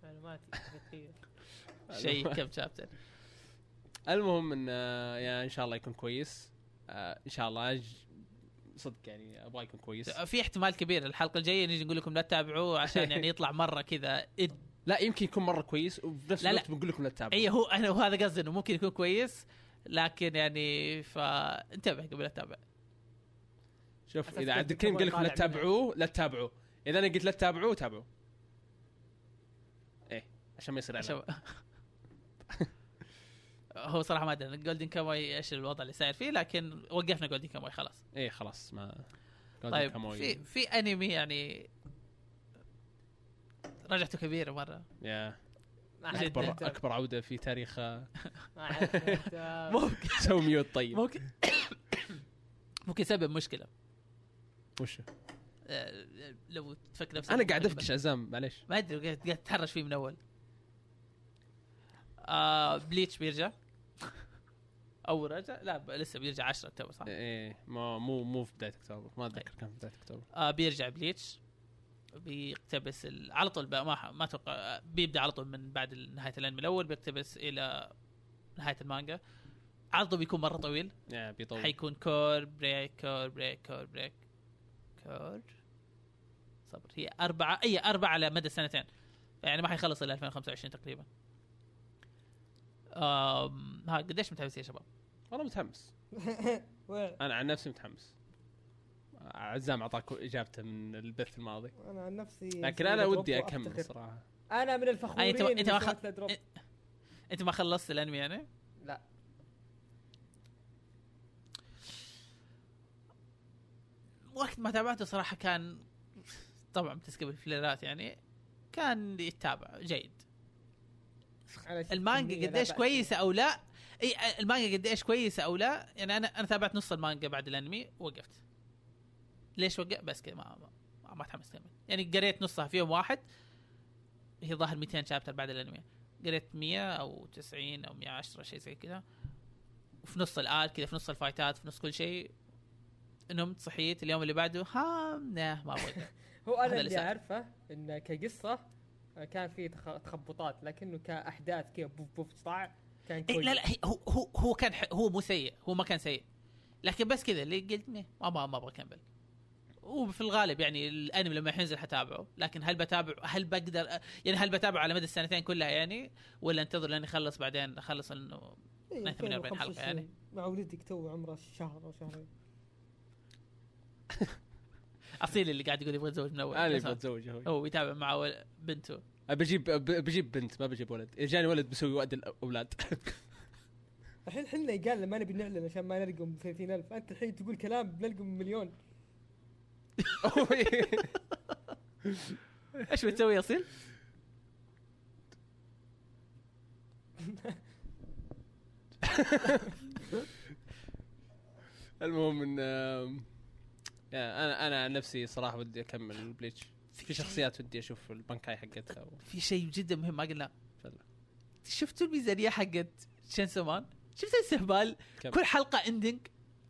Speaker 3: معلوماتي كثير.
Speaker 2: وشيء كم شابتر
Speaker 1: المهم ان يا إن شاء الله يكون كويس. آه، إن شاء الله أج- صدق يعني أبغى يكون كويس.
Speaker 2: في احتمال كبير الحلقة الجاية نيجي نقول لكم لا تتابعوه عشان يعني يطلع مرة كذا إد...
Speaker 1: لا يمكن يكون مرة كويس وبنفس
Speaker 2: لا، لا.
Speaker 1: الوقت بنقول لكم لا تتابعوا
Speaker 2: اي هو أنا وهذا قصدي إنه ممكن يكون كويس لكن يعني فانتبه قبل لا تتابع.
Speaker 1: شوف إذا عبد الكريم قال لكم لا. تتابعوه لا تتابعوه. إذا أنا قلت لا تتابعوه تابعوه. إيه عشان ما يصير
Speaker 2: عشان
Speaker 1: اعلان
Speaker 2: هو صراحة ما أدري جولدن كاموي إيش الوضع اللي صاير فيه لكن وقفنا جولدن كاموي خلاص.
Speaker 1: إيه خلاص ما
Speaker 2: طيب
Speaker 1: كاموي.
Speaker 2: في في انمي يعني رجعته كبيره مرة.
Speaker 1: يا.
Speaker 3: أعرف أكبر
Speaker 1: أكبر عودة في تاريخ
Speaker 2: ممكن.
Speaker 1: سوي mute طيب.
Speaker 2: ممكن. ممكن يسبب مشكلة.
Speaker 1: وش؟
Speaker 2: آه، لو تفكر نفسك
Speaker 1: أنا قاعد أفكش عزام معليش.
Speaker 2: ما أدري قاعد قاعد تتحرش فيه من أول. آه بليتش بيرجع. أو رجع. لا لسه بيرجع 10 two صح؟
Speaker 1: إيه ما مو مو في بداية أكتوبر. ما أتذكر كان في بداية أكتوبر.
Speaker 2: آه بيرجع بليتش. بيقتبس ال... على طول بقى ما ما أتوقع بيبدأ على طول من بعد نهاية الأنمي الأول بيقتبس إلى نهاية المانجا. عرضه بيكون مرة طويل.
Speaker 1: يا بيطول.
Speaker 2: حيكون cour break cour break cour break cour. صبر. هي أربعة أي أربعة على مدى سنتين. يعني ما حيخلص إلا 2025 تقريبا. ها قديش متحمسين يا شباب؟
Speaker 1: والله متحمس
Speaker 3: وين؟
Speaker 1: أنا عن نفسي متحمس عزام أعطاك إجابته من البث الماضي
Speaker 3: أنا عن نفسي
Speaker 1: لكن أنا ودي أكمل صراحة
Speaker 3: أنا من الفخورين
Speaker 2: أنت- أنت ما
Speaker 3: اللي
Speaker 2: خ-
Speaker 3: سويت له دروب.
Speaker 2: أنت ما خلصت الأنمي يعني؟
Speaker 3: لا
Speaker 2: وقت ما تابعته صراحة كان طبعا بتسكب الفليرات يعني كان يتابع جيد المانجا قديش كويسة أو لا؟ إي المانجا قديش كويسة أو لا؟ يعني أنا أنا تابعت نص المانجا بعد الأنمي وقفت. ليش وقفت بس كذا ما ما, ما تحمست كمل. يعني قريت نصها في يوم واحد هي ظاهر 200 شابتر بعد الأنمي. قريت 100 أو 90 أو 110 شيء زي كذا. وفي نص الآل كذا في نص الفايتات في نص كل شيء. نمت صحيت. اليوم اللي بعده ها ما أبغى
Speaker 3: هو أنا
Speaker 2: اللي.
Speaker 3: أعرفه انه كقصة كان في تخ- تخبطات لكنه كأحداث كذا بوف بوف طاع كان
Speaker 2: إيه
Speaker 3: كويس.
Speaker 2: لا لا هي- هو هو هو كان ح- هو مو سيء هو ما كان سيء. لكن بس كذا اللي قلت ما ما ما أبغى أكمل. وفي الغالب يعني الأنمي لما ينزل حتابعه لكن هل بتابع هل بقدر يعني هل بتابعه على مدى السنتين كلها يعني ولا انتظر لين يخلص بعدين أخلص إنه
Speaker 3: إيه،
Speaker 2: 48 حلقة يعني.
Speaker 3: 25 مع ولدك تو عمره شهر أو شهرين.
Speaker 2: أصيل اللي قاعد يقول يبغى يتزوج من أول.
Speaker 1: أنا
Speaker 2: بس
Speaker 1: أبغى اتزوج هو.
Speaker 2: هو يتابع مع بنته.
Speaker 1: بجيب ب- بجيب بنت ما بجيب ولد. إذا جاني ولد بسوي وعد الأولاد.
Speaker 3: الحين حنا قال ما نبي نعلن عشان ما نلقم ب 30000 أنت الحين تقول كلام بنلقم مليون.
Speaker 2: إيش بتسوي يا أصيل؟
Speaker 1: المهم إن أنا أنا عن نفسي صراحة ودي أكمل بليتش في شخصيات ودي أشوف البنكاي حقتها و...
Speaker 2: في شيء جدا مهم ما
Speaker 1: تفضل.
Speaker 2: شفتوا الميزانية حقت تشينسو مان؟ شفت الاستهبال؟ كل حلقة ending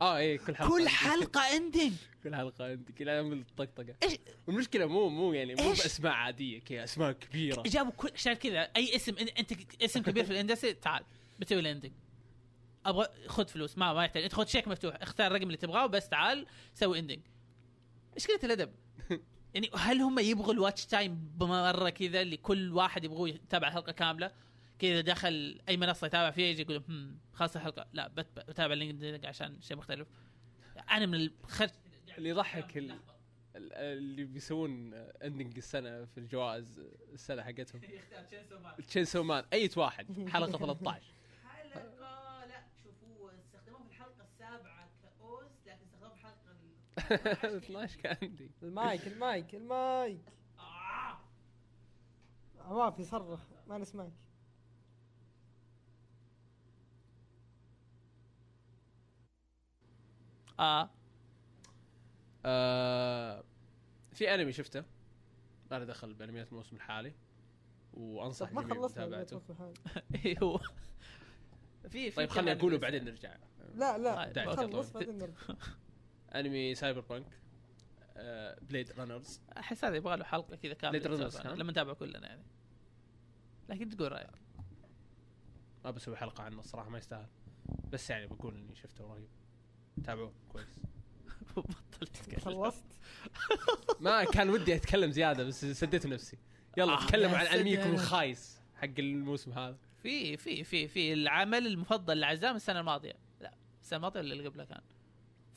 Speaker 1: آه إيه كل حلقة
Speaker 2: كل. حلقة اندنج
Speaker 1: كل حلقة عندي كذا اعمل طقطقه
Speaker 2: إيش؟
Speaker 1: والمشكلة مو مو يعني مو
Speaker 2: إيش؟
Speaker 1: بأسماء عادية كذا أسماء كبيرة
Speaker 2: جابوا كل عشان كذا أي اسم انت اسم كبير في ال industry تعال بتسوي ال ending أبغى خذ فلوس ما ما يحتاج. انت خذ شيك مفتوح اختار الرقم اللي تبغاه بس تعال سوي ending إيش قله الأدب؟ يعني هل هم يبغوا ال watch time بمرة كذا اللي كل واحد يبغوا يتابع الحلقة كاملة؟ كذا دخل أي منصة يتابع فيها يجي يقول هم خلاص الحلقة. لا بت- بتابع اللينكدين عشان شيء مختلف. أنا من الخرج
Speaker 1: اللي يضحك ال- ال- اللي بيسوون اندنج السنة في الجوائز السنة حقتهم. تشينسو مان أي واحد. حلقة 13
Speaker 2: حلقه لا شوفوا استخدموها في الحلقة السابعه كاوس لكن استخدموها في الحلقة
Speaker 1: 12 كان عندي
Speaker 3: المايك المايك المايك عواف يصرخ ما نسمعك
Speaker 2: آه
Speaker 1: آه في انمي شفته أنا دخل بأنميات الموسم الحالي
Speaker 3: وأنصح ما
Speaker 1: جميع
Speaker 3: خلصنا
Speaker 1: متابعته.
Speaker 2: هو في في
Speaker 1: طيب خليني
Speaker 2: أقوله.
Speaker 1: بعدين نرجع
Speaker 3: لا لا
Speaker 2: طيب،
Speaker 3: خلص. بعدين نرجع.
Speaker 1: انمي سايبر بانك آه Blade Runners
Speaker 2: أحس هذا يبغى له حلقة كذا
Speaker 1: كاملة
Speaker 2: نتابع-
Speaker 1: ها؟
Speaker 2: لما نتابع كلنا يعني. لكن تقول رأيك؟
Speaker 1: ما بسوي حلقة عنه الصراحة ما يستاهل. بس يعني بقول إني شفته قريب. تابعوه كويس.
Speaker 2: بطل. تتكلم
Speaker 3: خلصت.
Speaker 1: ما كان ودي أتكلم زيادة بس سديت نفسي. يلا
Speaker 2: آه،
Speaker 1: تكلموا
Speaker 2: يا
Speaker 1: عن انميكم. الخايس حق الموسم هذا.
Speaker 2: في في في في العمل المفضل لعزام السنة الماضية. لا السنة الماضية ولا اللي قبلها كان؟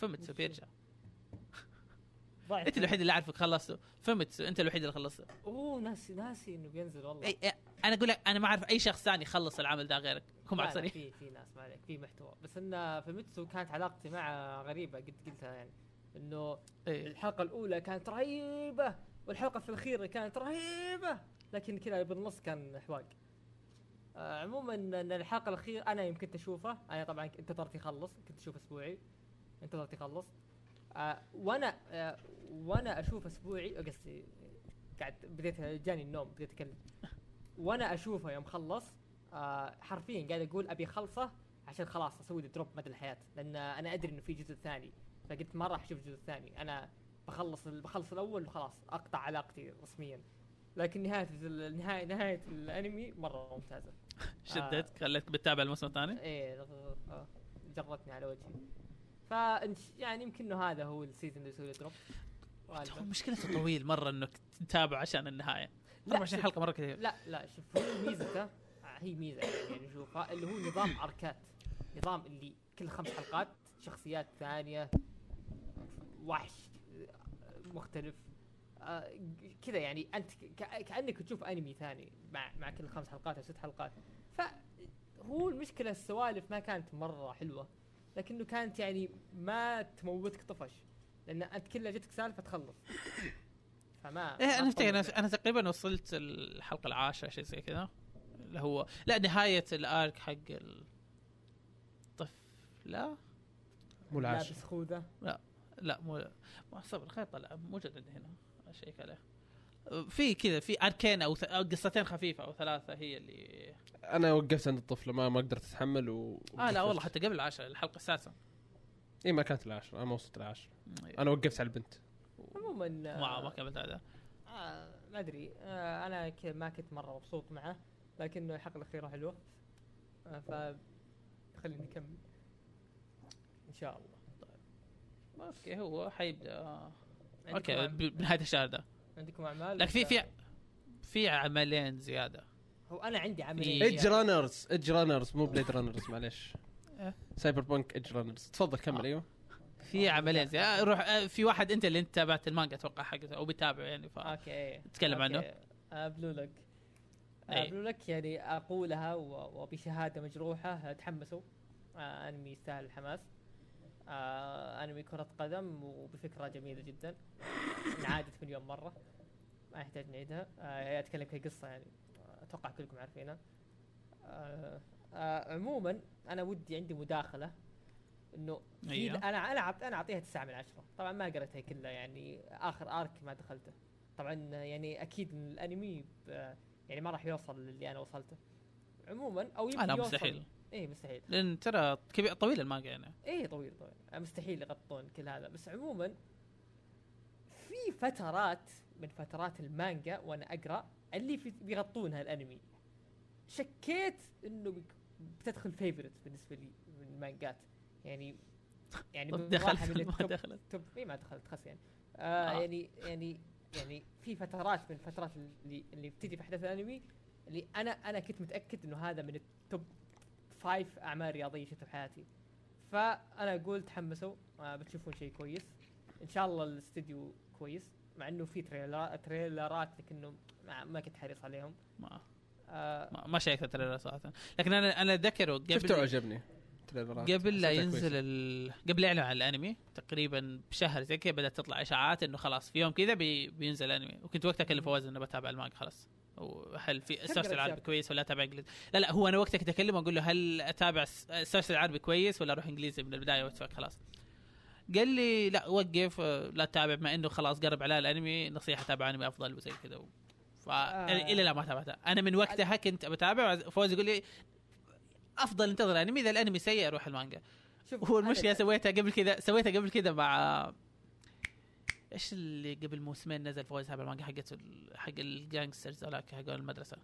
Speaker 2: فمتسو بيرجع. أنت الوحيد اللي أعرفك خلصته. فمتسو أنت الوحيد اللي خلصته.
Speaker 3: أوه ناسي ناسي إنه بينزل والله.
Speaker 2: أي أنا أقول لك أنا ما أعرف أي شخص ثاني خلص العمل ده غيرك.
Speaker 3: لا،
Speaker 2: معك صريح
Speaker 3: في في ناس ما عليك في محتوى. بس إن في ميتسو كانت علاقتي معه غريبة قد قلتها يعني. إنه
Speaker 2: إيه.
Speaker 3: الحلقة الأولى كانت رهيبة والحلقة الأخيرة كانت رهيبة لكن كذا بالنص كان حواق. آه عموما إن الحلقة الأخيرة أنا يمكن اشوفه أنا طبعا انتظرت يخلص كنت أشوف أسبوعي. انتظرت يخلص آه وأنا آه وأنا أشوف اسبوعي قصدي قاعد بديت جاني النوم بديت اتكلم وأنا اشوفه يوم خلص آه حرفيا قاعد أقول أبي اخلصه عشان خلاص أسوي دروب مدى الحياة لأن أنا أدري إنه في جزء ثاني. فقلت ما راح أشوف الجزء الثاني أنا بخلص بخلص الأول وخلاص أقطع علاقتي رسميا. لكن نهاية ال- نهاية الأنمي مرة ممتازة.
Speaker 2: شدتك خليتك بتتابع الموسم الثاني؟
Speaker 3: إيه آه، جرتني على وجهي. فانت يعني يمكن إنه هذا هو ال season اللي يسوي drop.
Speaker 2: مشكلته طويل مرة إنك تتابع عشان النهاية
Speaker 3: لا،
Speaker 2: 24
Speaker 3: شوف.
Speaker 2: حلقة مرة كثير
Speaker 3: لا لا شوف هو ميزته هي ميزة يعني نشوفها اللي هو نظام arcات نظام اللي كل خمس حلقات شخصيات ثانية وحش مختلف آه، كذا يعني أنت كأنك تشوف أنمي ثاني مع مع كل خمس حلقات أو ست حلقات فهو المشكلة السوالف ما كانت مرة حلوة لكنه كانت يعني ما تموتك طفش. لأن أنت كلها جتك سالفة تخلص. فما إيه
Speaker 2: أنا
Speaker 3: تطول.
Speaker 2: أنا أنا تقريبا وصلت الحلقة العاشرة شيء زي كذا. اللي هو لا نهاية الأرك حق الطفله
Speaker 1: مو العاشر.
Speaker 3: لابس خوذة.
Speaker 2: لا مو ما صبر خير طلع موجود عندي هنا. أشيك عليه. في كذا في اركين أو قصتين خفيفة أو ثلاثة هي اللي
Speaker 1: أنا وقفت عند الطفله ما ما قدرت أتحمل و
Speaker 2: آه لا والله حتى قبل العشرة الحلقة السادسة.
Speaker 1: إي ما كانت العاشر أنا ما وصلت العاشر أنا وقفت على البنت.
Speaker 3: عموما
Speaker 2: ما ما كملت هذا.
Speaker 3: آه ما أدري آه أنا ك- ما كنت مرة مبسوط معه لكنه الحلقة الأخيرة حلوة. آه ف خليني نكمل إن شاء الله.
Speaker 2: okay هو حيبدأ. آه. okay بنهاية الشهر ده.
Speaker 3: عندكم أعمال
Speaker 2: لكن في في في عملين زيادة.
Speaker 3: هو أنا عندي عمل
Speaker 2: في-
Speaker 1: ايدج رانرز ايدج رانرز مو بليد رانرز معليش.
Speaker 2: إيه.
Speaker 1: Cyberpunk Edgerunners تفضل كمل
Speaker 2: آه.
Speaker 1: أيوه.
Speaker 2: في عملين زيادة. روح آه، في واحد أنت اللي أنت تابعت المانجا أتوقع حقته أو بتابعه يعني ف
Speaker 3: okay.
Speaker 2: تكلم عنه.
Speaker 3: آه بلو لك آه. بلو لك يعني أقولها وبشهادة مجروحة آه، تحمسوا آه أنمي يستاهل الحماس. آه أنمي كرة قدم وبفكرة جميلة جدا. انعادت مليون مرة. ما يحتاج نعيدها. آه أتكلم كقصة يعني. أتوقع كلكم عارفينها. آه آه عموما أنا ودي عندي مداخلة إنه
Speaker 2: أيوه.
Speaker 3: أنا أنا أنا أعطيها تسعة من عشرة. طبعا ما قريتها كلها يعني. آخر ارك ما دخلته. طبعا يعني أكيد الأنمي يعني ما راح يوصل للي أنا وصلته. عموما أو يمكن
Speaker 2: لا
Speaker 3: يوصل. إيه مستحيل.
Speaker 2: لأن ترى كبير طويل المانجا يعني.
Speaker 3: إيه طويل طويل. مستحيل يغطون كل هذا. بس عموما في فترات من فترات المانجا وأنا أقرأ اللي في بيغطونها الأنمي. شكيت إنه بتدخل favorite بالنسبة لي من المانجات. يعني يعني
Speaker 2: دخلت ما دخلت.
Speaker 3: top اي ما دخلت خس يعني. آه,
Speaker 2: آه.
Speaker 3: يعني يعني يعني في فترات من فترات اللي اللي بتجي في أحداث الأنمي اللي أنا أنا كنت متأكد إنه هذا من ال top five أعمال رياضية شفتها في حياتي فأنا أقول تحمسوا آه بتشوفون شيء كويس. إن شاء الله الاستديو كويس مع إنه في trailerات trailerات لكنه ما, ما كنت حريص عليهم.
Speaker 2: ما
Speaker 3: آه
Speaker 2: ما, شيكت ال trailer صراحة. لكن أنا أنا
Speaker 1: شفته
Speaker 2: قبل
Speaker 1: عجبني trailerات.
Speaker 2: قبل لا ينزل. ال... قبل يعلن عن الأنمي تقريبا بشهر زي كذا بدأت تطلع إشاعات إنه خلاص في يوم كذا بي... بينزل أنمي. وكنت وقتها اكلم فواز إنه بتابع المانجا خلاص. وهل في ال
Speaker 3: source
Speaker 2: العربي. كويس ولا أتابع إنجليزي؟ لا لا هو أنا وقتها كنت أكلمه أقول له هل أتابع الس- ال source العربي كويس ولا أروح إنجليزي من البداية وأتفق؟ خلاص. قال لي لا وقف لا تتابع بما إنه خلاص قرب على الأنمي نصيحة تابع أنمي أفضل وزي كذا و... ف
Speaker 3: آه.
Speaker 2: إلى لا ما تابعتها أنا من وقتها كنت بتابع فوز يقول لي أفضل انتظر أنمي إذا الأنمي سيء أروح المانجا.
Speaker 3: شوف
Speaker 2: هو المشكلة سويتها قبل كذا سويتها قبل كذا مع إيش اللي قبل موسمين نزل فوز تابع المانجا حقته ال- حق ال gangsters هذاك حق المدرسة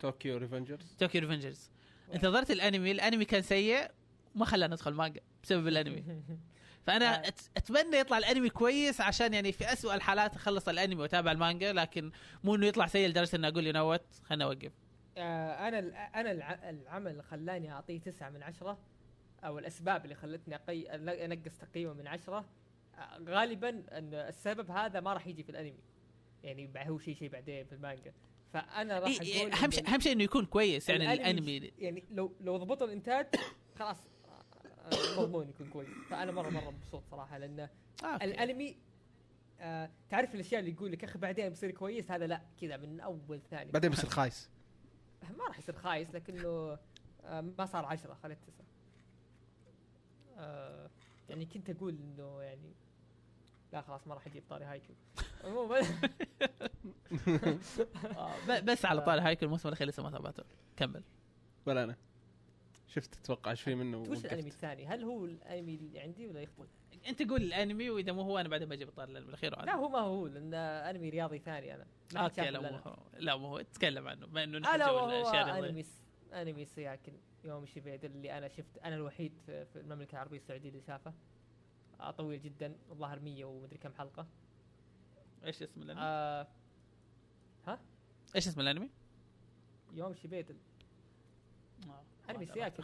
Speaker 1: Tokyo Revengers
Speaker 2: Tokyo Revengers انتظرت الأنمي الأنمي كان سيء وما خلاني ادخل مانجا بسبب الأنمي فأنا
Speaker 3: آه.
Speaker 2: أت- أتمنى يطلع الأنمي كويس عشان يعني في أسوأ الحالات أخلص الأنمي وأتابع المانجا لكن مو إنه يطلع سيء لدرجة إني أقول you know what خلنا اوقف
Speaker 3: آه أنا ال- أنا الع- العمل اللي خلاني أعطيه تسعة من عشرة أو الأسباب اللي خلتني. أنقص تقييمه من عشرة غالبا أن السبب هذا ما راح يجي في الأنمي. يعني هو شيء شيء بعدين في المانجا. فأنا راح أقول
Speaker 2: إيه، اهم شيء أهم شيء إنه يكون كويس يعني الأنمي
Speaker 3: يعني لو لو ضبطوا الإنتاج خلاص مضمون يكون كويس. فأنا مره مرة مبسوط صراحة لأن
Speaker 2: آه، أوكي.
Speaker 3: الأنمي آه تعرف الأشياء اللي يقول لك أخي بعدين بيصير كويس. هذا لا كذا من أول ثاني.
Speaker 1: بعدين بيصير خايس.
Speaker 3: ما راح يصير خايس لكنه آه ما صار عشرة خليت تسعة. آه يعني كنت أقول إنه يعني لا خلاص ما راح أجيب طاري هايكو عموما
Speaker 2: آه، بس على طاري هايكو الموسم الأخير لسه ما تابعته كمل
Speaker 1: ولا أنا شفت أتوقع إيش في منه
Speaker 3: وش. الأنمي الثاني؟ هل هو الأنمي اللي عندي ولا يختلف؟
Speaker 2: أنت قول الأنمي وإذا مو هو أنا بعدين بجيب الطاري الأنمي الأخير
Speaker 3: لا هو ما هو لأن أنمي رياضي ثاني أنا ما أوكي
Speaker 2: لا مو
Speaker 3: أنا.
Speaker 2: هو لا مو هو تكلم عنه بما إنه نحن الأشياء الرياضية.
Speaker 3: أنمي أنمي سياكن يوم شبيد اللي أنا شفت أنا الوحيد في, في المملكة العربية السعودية اللي شافه آه طويل جدا الظاهر 100 ومدري كم حلقة.
Speaker 2: إيش اسم الأنمي؟
Speaker 3: آه
Speaker 2: إيش اسم الأنمي؟
Speaker 3: يوم شبيد
Speaker 2: آه،
Speaker 3: أنمي
Speaker 2: ما
Speaker 3: سياكن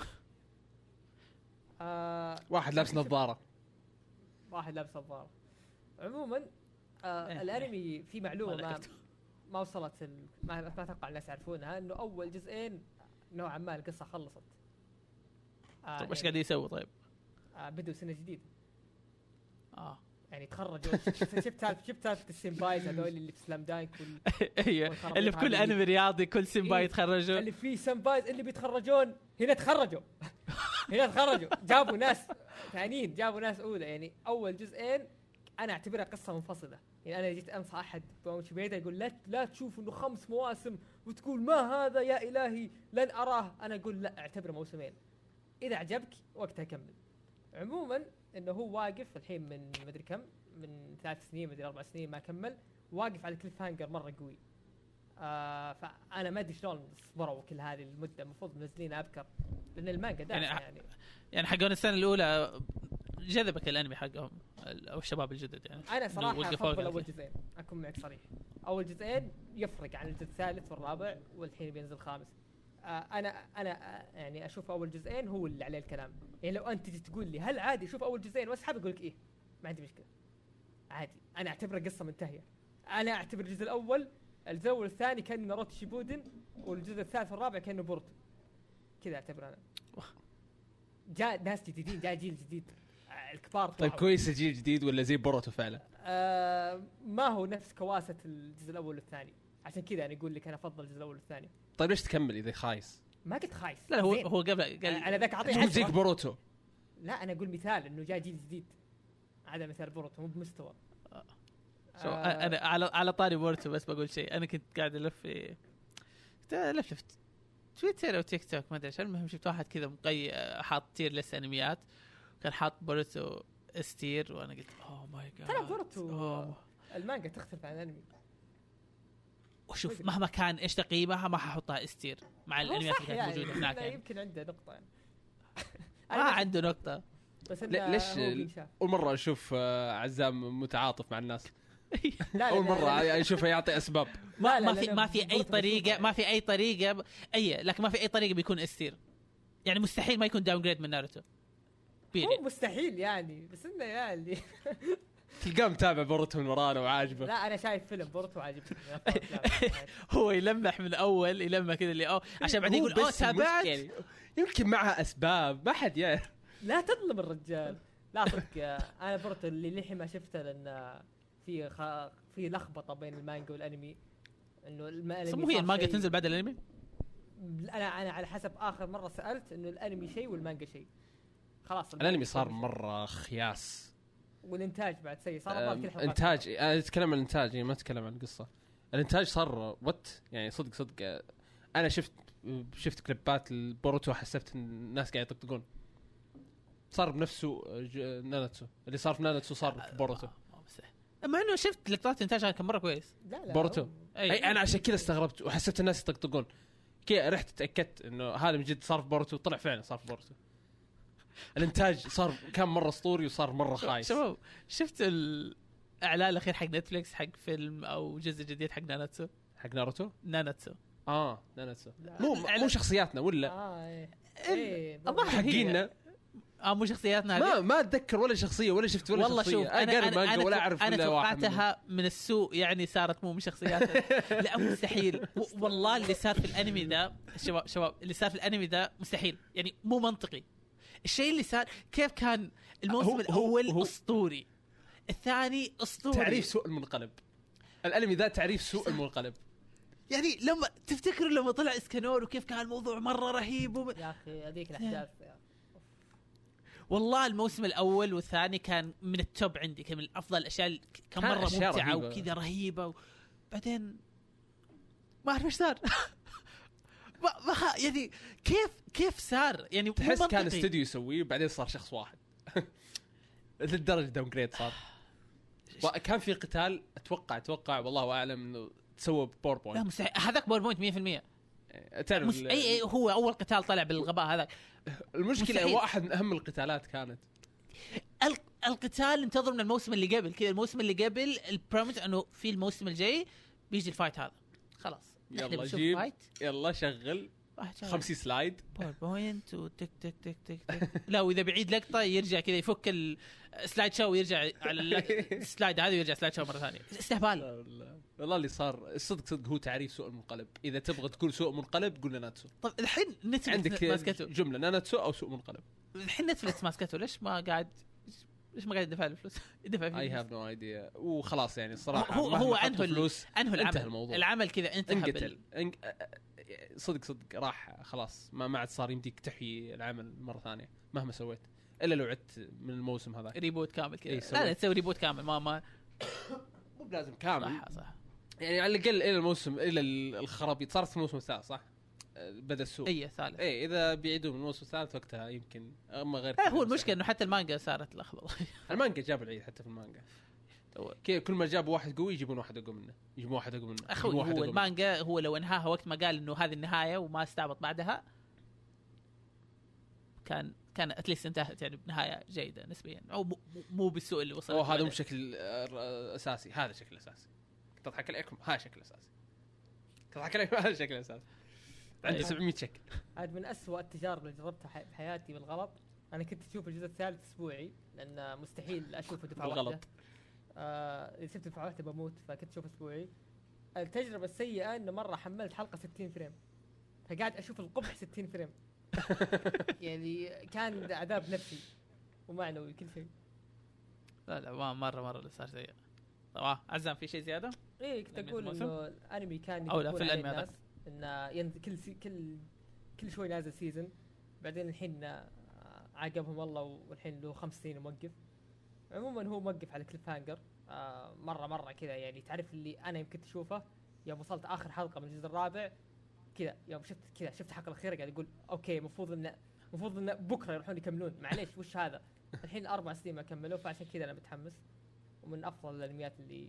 Speaker 3: آه
Speaker 1: واحد لابس نظارة.
Speaker 3: واحد لابس نظارة. عموما آه
Speaker 2: إيه،
Speaker 3: الأنمي في معلومة ما. ما وصلت ال... ما, ما أتوقع الناس يعرفونها إنه أول جزئين نوعا ما القصة خلصت. آه
Speaker 2: طيب إيش
Speaker 3: يعني
Speaker 2: قاعد يسوي طيب؟
Speaker 3: آه بدوا سنة جديدة.
Speaker 2: آه.
Speaker 3: يعني تخرجوا شفت شفت سالفه شفت سالفة السيمبايز هذول اللي في سلام دانك وال... أيوه
Speaker 2: اللي في كل انمي رياضي كل سيمبا
Speaker 3: إيه،
Speaker 2: يتخرجوا
Speaker 3: اللي في سيمبايز اللي بيتخرجون هنا تخرجوا. هنا تخرجوا. جابوا ناس ثانيين جابوا ناس أولى. يعني أول جزئين أنا أعتبرها قصة منفصلة. يعني أنا جيت أنصح أحد بيدا يقول لا لا تشوف إنه خمس مواسم وتقول ما هذا يا إلهي لن أراه. أنا أقول لا أعتبره موسمين. إذا عجبك وقتها كمل. عموما إنه هو واقف الحين من مدري كم من ثلاث سنين مدري أربع سنين ما كمل واقف على cliffhanger مرة قوي. آه فأنا ما أدري شلون صبروا كل هذه المدة. المفروض منزلينها أبكر لأن المانجا
Speaker 2: يعني
Speaker 3: يعني, يعني.
Speaker 2: يعني حقون السنة الأولى جذبك الانمي حقهم أو الشباب الجدد يعني.
Speaker 3: أنا
Speaker 2: صراحة
Speaker 3: أفضل
Speaker 2: أول.
Speaker 3: جزئين أكون معك صريح. أول جزئين يفرق عن الجزء الثالث والرابع والحين بينزل الخامس. آه أنا أنا آه يعني أشوف أول جزئين هو اللي عليه الكلام. يعني لو أنت تجي تقول لي هل عادي أشوف أول جزئين وأسحب؟ أقول لك إيه ما عندي مشكلة. عادي. أنا أعتبره قصة منتهية. أنا أعتبر الجزء الأول الجزء الأول والثاني كان ناروتو شيبودن والجزء الثالث والرابع كأنه بوروتو. كذا اعتبر أنا. جاء ناس جديدين جاء جيل جديد. الكبار
Speaker 1: طيب
Speaker 3: طلعوا.
Speaker 1: كويس الجيل الجديد ولا زي بوروتو فعلا؟
Speaker 3: آه ما هو نفس كواليتي الجزء الأول والثاني. عشان كذا أنا أقول لك أنا أفضل الجزء الأول والثاني.
Speaker 1: طيب ليش تكمل إذا خايس؟
Speaker 3: ما قلت خايس.
Speaker 2: لا هو
Speaker 3: زين.
Speaker 2: هو قبل
Speaker 3: أنا
Speaker 2: قال
Speaker 3: أنا ذاك
Speaker 1: أعطيه زيك. بوروتو.
Speaker 3: لا أنا أقول مثال إنه جاء جيل جديد. هذا مثال بوروتو مو بمستوى.
Speaker 2: شو
Speaker 3: آه،
Speaker 2: أنا على على طاري بوروتو بس بقول شيء. أنا كنت قاعد ألف في في تويتر أو تيك توك ما أدري إيش المهم شفت واحد كذا مقي حاط tier list أنميات. كان حاط بوروتو S tier وأنا قلت oh my god
Speaker 3: ترى بوروتو
Speaker 2: أوه.
Speaker 3: المانجا تختلف عن الأنمي.
Speaker 2: وشوف مهما كان إيش تقييمها ما ححطها S
Speaker 3: tier
Speaker 2: مع
Speaker 3: الأنميات
Speaker 2: اللي كانت
Speaker 3: يعني،
Speaker 2: موجودة هناك يعني.
Speaker 3: يمكن عنده نقطة. يعني
Speaker 2: ما عنده نقطة.
Speaker 3: بس
Speaker 1: ليش. أول مرة أشوف آه، عزام متعاطف مع الناس.
Speaker 3: لا،
Speaker 1: أول
Speaker 3: مرة
Speaker 1: يعني أشوفه يعطي أسباب.
Speaker 2: ما
Speaker 3: لا،
Speaker 2: ما في ما في
Speaker 3: أي
Speaker 2: طريقه ما في أي طريقة أي لكن ما في أي طريقة بيكون S tier. يعني مستحيل ما يكون downgrade من ناروتو. بيري.
Speaker 3: مستحيل يعني بس إنه يعني.
Speaker 1: تلقاه متابع بوروتو من ورانا وعاجبه.
Speaker 3: لا أنا شايف فيلم بوروتو عاجبني.
Speaker 2: هو يلمح من أول يلمح كذا اللي اوه عشان بعدين يقول
Speaker 1: أوه
Speaker 2: تابعت؟
Speaker 1: المشكلة يمكن معها أسباب ما حد يعرف
Speaker 3: لا تظلم الرجال. لا صدق. أنا بورتو اللي للحين ما شفته لأن في خ... في لخبطة بين المانجا والأنمي. إنه الأنمي
Speaker 2: مو هي المانجا تنزل بعد الأنمي؟
Speaker 3: أنا أنا على حسب آخر مرة سألت إنه الأنمي شيء والمانجا شيء. خلاص
Speaker 1: الأنمي صار مرة خياس.
Speaker 3: والإنتاج بعد سيء صار الظاهر كل حلقات
Speaker 1: إنتاج أنا أتكلم عن الإنتاج يعني ما أتكلم عن القصة. الإنتاج صار وات يعني صدق صدق. آه، أنا شفت شفت كليبات البوروتو حسبت إن الناس قاعد يطقطقون. صار بنفسه آه، ناناتسو. اللي صار في ناناتسو صار في بوروتو.
Speaker 2: آه، بس- مع إنه شفت لقطات انتاجها كان مرة كويس.
Speaker 3: لا لا
Speaker 1: بوروتو.
Speaker 3: هو-
Speaker 1: أي. أنا عشان كذا استغربت وحسبت الناس يطقطقون. كذا رحت تأكدت إنه هذا من جد صار في بوروتو. طلع فعلا صار في بوروتو. الإنتاج صار كان مرة أسطوري وصار مرة خايس.
Speaker 2: شباب شفت الإعلان الأخير حق نتفلكس حق فيلم أو جزء جديد حق ناناتسو؟
Speaker 1: حق ناروتو؟
Speaker 2: ناناتسو.
Speaker 1: آه ناناتسو. مو مو شخصياتنا ولا؟
Speaker 2: آه إيه.
Speaker 1: حقينا.
Speaker 2: آه مو شخصياتنا
Speaker 1: ما ما أتذكر ولا شخصية ولا شفت ولا
Speaker 2: والله
Speaker 1: شخصية.
Speaker 2: شوف أنا
Speaker 1: قاري
Speaker 2: أنا
Speaker 1: مانجا
Speaker 2: أنا,
Speaker 1: ولا
Speaker 2: تو-
Speaker 1: أعرف
Speaker 2: أنا
Speaker 1: ولا واحد منهم.
Speaker 2: توقعتها من السوء يعني صارت مو من شخصياتها لا مستحيل. والله اللي صار في الأنمي ذا شباب شباب اللي صار في الأنمي ذا مستحيل. يعني مو منطقي. الشيء اللي صار كيف كان الموسم
Speaker 1: هو- هو-
Speaker 2: الأول
Speaker 1: هو-
Speaker 2: أسطوري؟ الثاني أسطوري.
Speaker 1: تعريف سوء المنقلب. الانمي ذا تعريف سوء المنقلب.
Speaker 2: يعني لما تفتكروا لما طلع إسكانور وكيف كان الموضوع مرة رهيب وم...
Speaker 3: يا أخي هذيك الأحداث
Speaker 2: والله الموسم الأول والثاني كان من ال top عندي كان من افضل الأشياء اللي كان
Speaker 1: مرة
Speaker 2: ممتعة
Speaker 1: رهيبة.
Speaker 2: وكذا رهيبة و... بعدين ما أعرف إيش صار. يعني كيف كيف صار يعني
Speaker 1: تحس كان. استوديو يسويه وبعدين صار شخص واحد. للدرجة downgrade صار كان في قتال أتوقع أتوقع والله أعلم إنه تسوى
Speaker 2: لا
Speaker 1: PowerPoint
Speaker 2: مستحيل. هذاك باوربوينت 100%
Speaker 1: تعرف
Speaker 2: مس... اي أي هو أول قتال طلع بالغباء هذاك.
Speaker 1: المشكلة
Speaker 2: مستحيل.
Speaker 1: واحد من أهم القتالات كانت.
Speaker 2: ال... القتال انتظر من الموسم اللي قبل كذا الموسم اللي قبل ال promised إنه في الموسم الجاي بيجي ال fight هذا. خلاص.
Speaker 1: يلا جيب.
Speaker 2: fight
Speaker 1: يلا شغل.
Speaker 2: واحد شغال.
Speaker 1: 50 slide
Speaker 2: PowerPoint وتك تك تك تك تك لا وإذا بعيد لقطة يرجع كذا يفك ال slide show ويرجع على ال- ال slide هذا ويرجع slide show مرة ثانية. استهبال.
Speaker 1: والله اللي صار الصدق صدق هو تعريف سوء المنقلب. إذا تبغى تقول سوء منقلب قول ناناتسو
Speaker 2: طب الحين نتفلكس
Speaker 1: عندك
Speaker 2: ماسكته
Speaker 1: جملة ناناتسو أو سوء منقلب.
Speaker 2: الحين نتفلكس ماسكته ليش ما قاعد ليش ما قاعد يدفع له فلوس؟ يدفع فيه
Speaker 1: اي. have no idea وخلاص يعني الصراحه
Speaker 2: هو- هو عنه ال-
Speaker 1: فلوس
Speaker 2: انهوا العمل
Speaker 1: انتهى الموضوع.
Speaker 2: العمل كذا انتهى.
Speaker 1: انقتل انق... صدق صدق راح خلاص ما ما عاد صار يمديك تحيي العمل مرة ثانية مهما سويت إلا لو عدت من الموسم هذا
Speaker 2: reboot كامل كذا
Speaker 1: إيه،
Speaker 2: لا لا. تسوي reboot كامل ما ما
Speaker 1: مو بلازم كامل
Speaker 2: صح صح
Speaker 1: يعني على الأقل إلى الموسم إلى ال- الخرابيط صارت في الموسم الثالث صح؟ آه، بدأ السوق.
Speaker 2: اي ثالث.
Speaker 1: إيه إذا بيعيدون من الموسم الثالث وقتها يمكن اما غير كذا
Speaker 2: هو المشكلة إنه حتى المانجا صارت لخبطه
Speaker 1: المانجا جابوا العيد حتى في المانجا. كي- كل ما جابوا واحد قوي يجيبون واحد أقوى منه. يجيبون واحد أقوى منه. أخوي
Speaker 2: هو
Speaker 1: منه.
Speaker 2: المانجا هو لو انهاها وقت ما قال إنه هذه النهاية وما استعبط بعدها كان كان اتليست انتهت يعني بنهاية جيدة نسبيا. أو مو- بالسوء اللي وصل
Speaker 1: أو هذا مو بشكل آه، أساسي. هذا شكل أساسي. كنت اضحك عليكم؟ هذا شكل أساسي. كنت اضحك عليكم؟ هذا شكل أساسي. عندي
Speaker 2: طيب.
Speaker 1: 700 شكل
Speaker 3: هذه من أسوأ التجارب اللي جربتها بحياتي بالغلط أنا كنت أشوف الجزء الثالث أسبوعي لأن مستحيل أشوفه دفعة
Speaker 1: بالغلط.
Speaker 3: واحدة آه إذا شفت دفعة واحدة بموت فكنت أشوف أسبوعي التجربة السيئة إنه مرة حملت حلقة 60 frame فقاعد أشوف القبح 60 frame يعني كان عذاب نفسي ومعنوي كل شيء
Speaker 2: لا لا ما مرة مرة اللي صار سيء طبعا عزام في شيء زيادة؟
Speaker 3: إيه كنت
Speaker 2: أقول؟
Speaker 3: إنه الأنمي كان
Speaker 2: أو لا، في
Speaker 3: عليه
Speaker 2: الأنمي هذا.
Speaker 3: الناس انه ينزل كل سي كل كل شوي نازل season بعدين الحين آه، عاقبهم الله والحين له خمس سنين موقف عموما هو موقف على cliffhanger آه مرة مرة كذا يعني تعرف اللي أنا يمكن تشوفه؟ يوم وصلت آخر حلقة من الجزء الرابع كذا يوم شفت كذا شفت الحلقة الأخيرة قاعد أقول okay المفروض انه المفروض انه بكرة يروحون يكملون. معليش وش هذا؟ الحين أربع سنين ما كملوا فعشان كذا أنا متحمس. ومن أفضل الأنميات اللي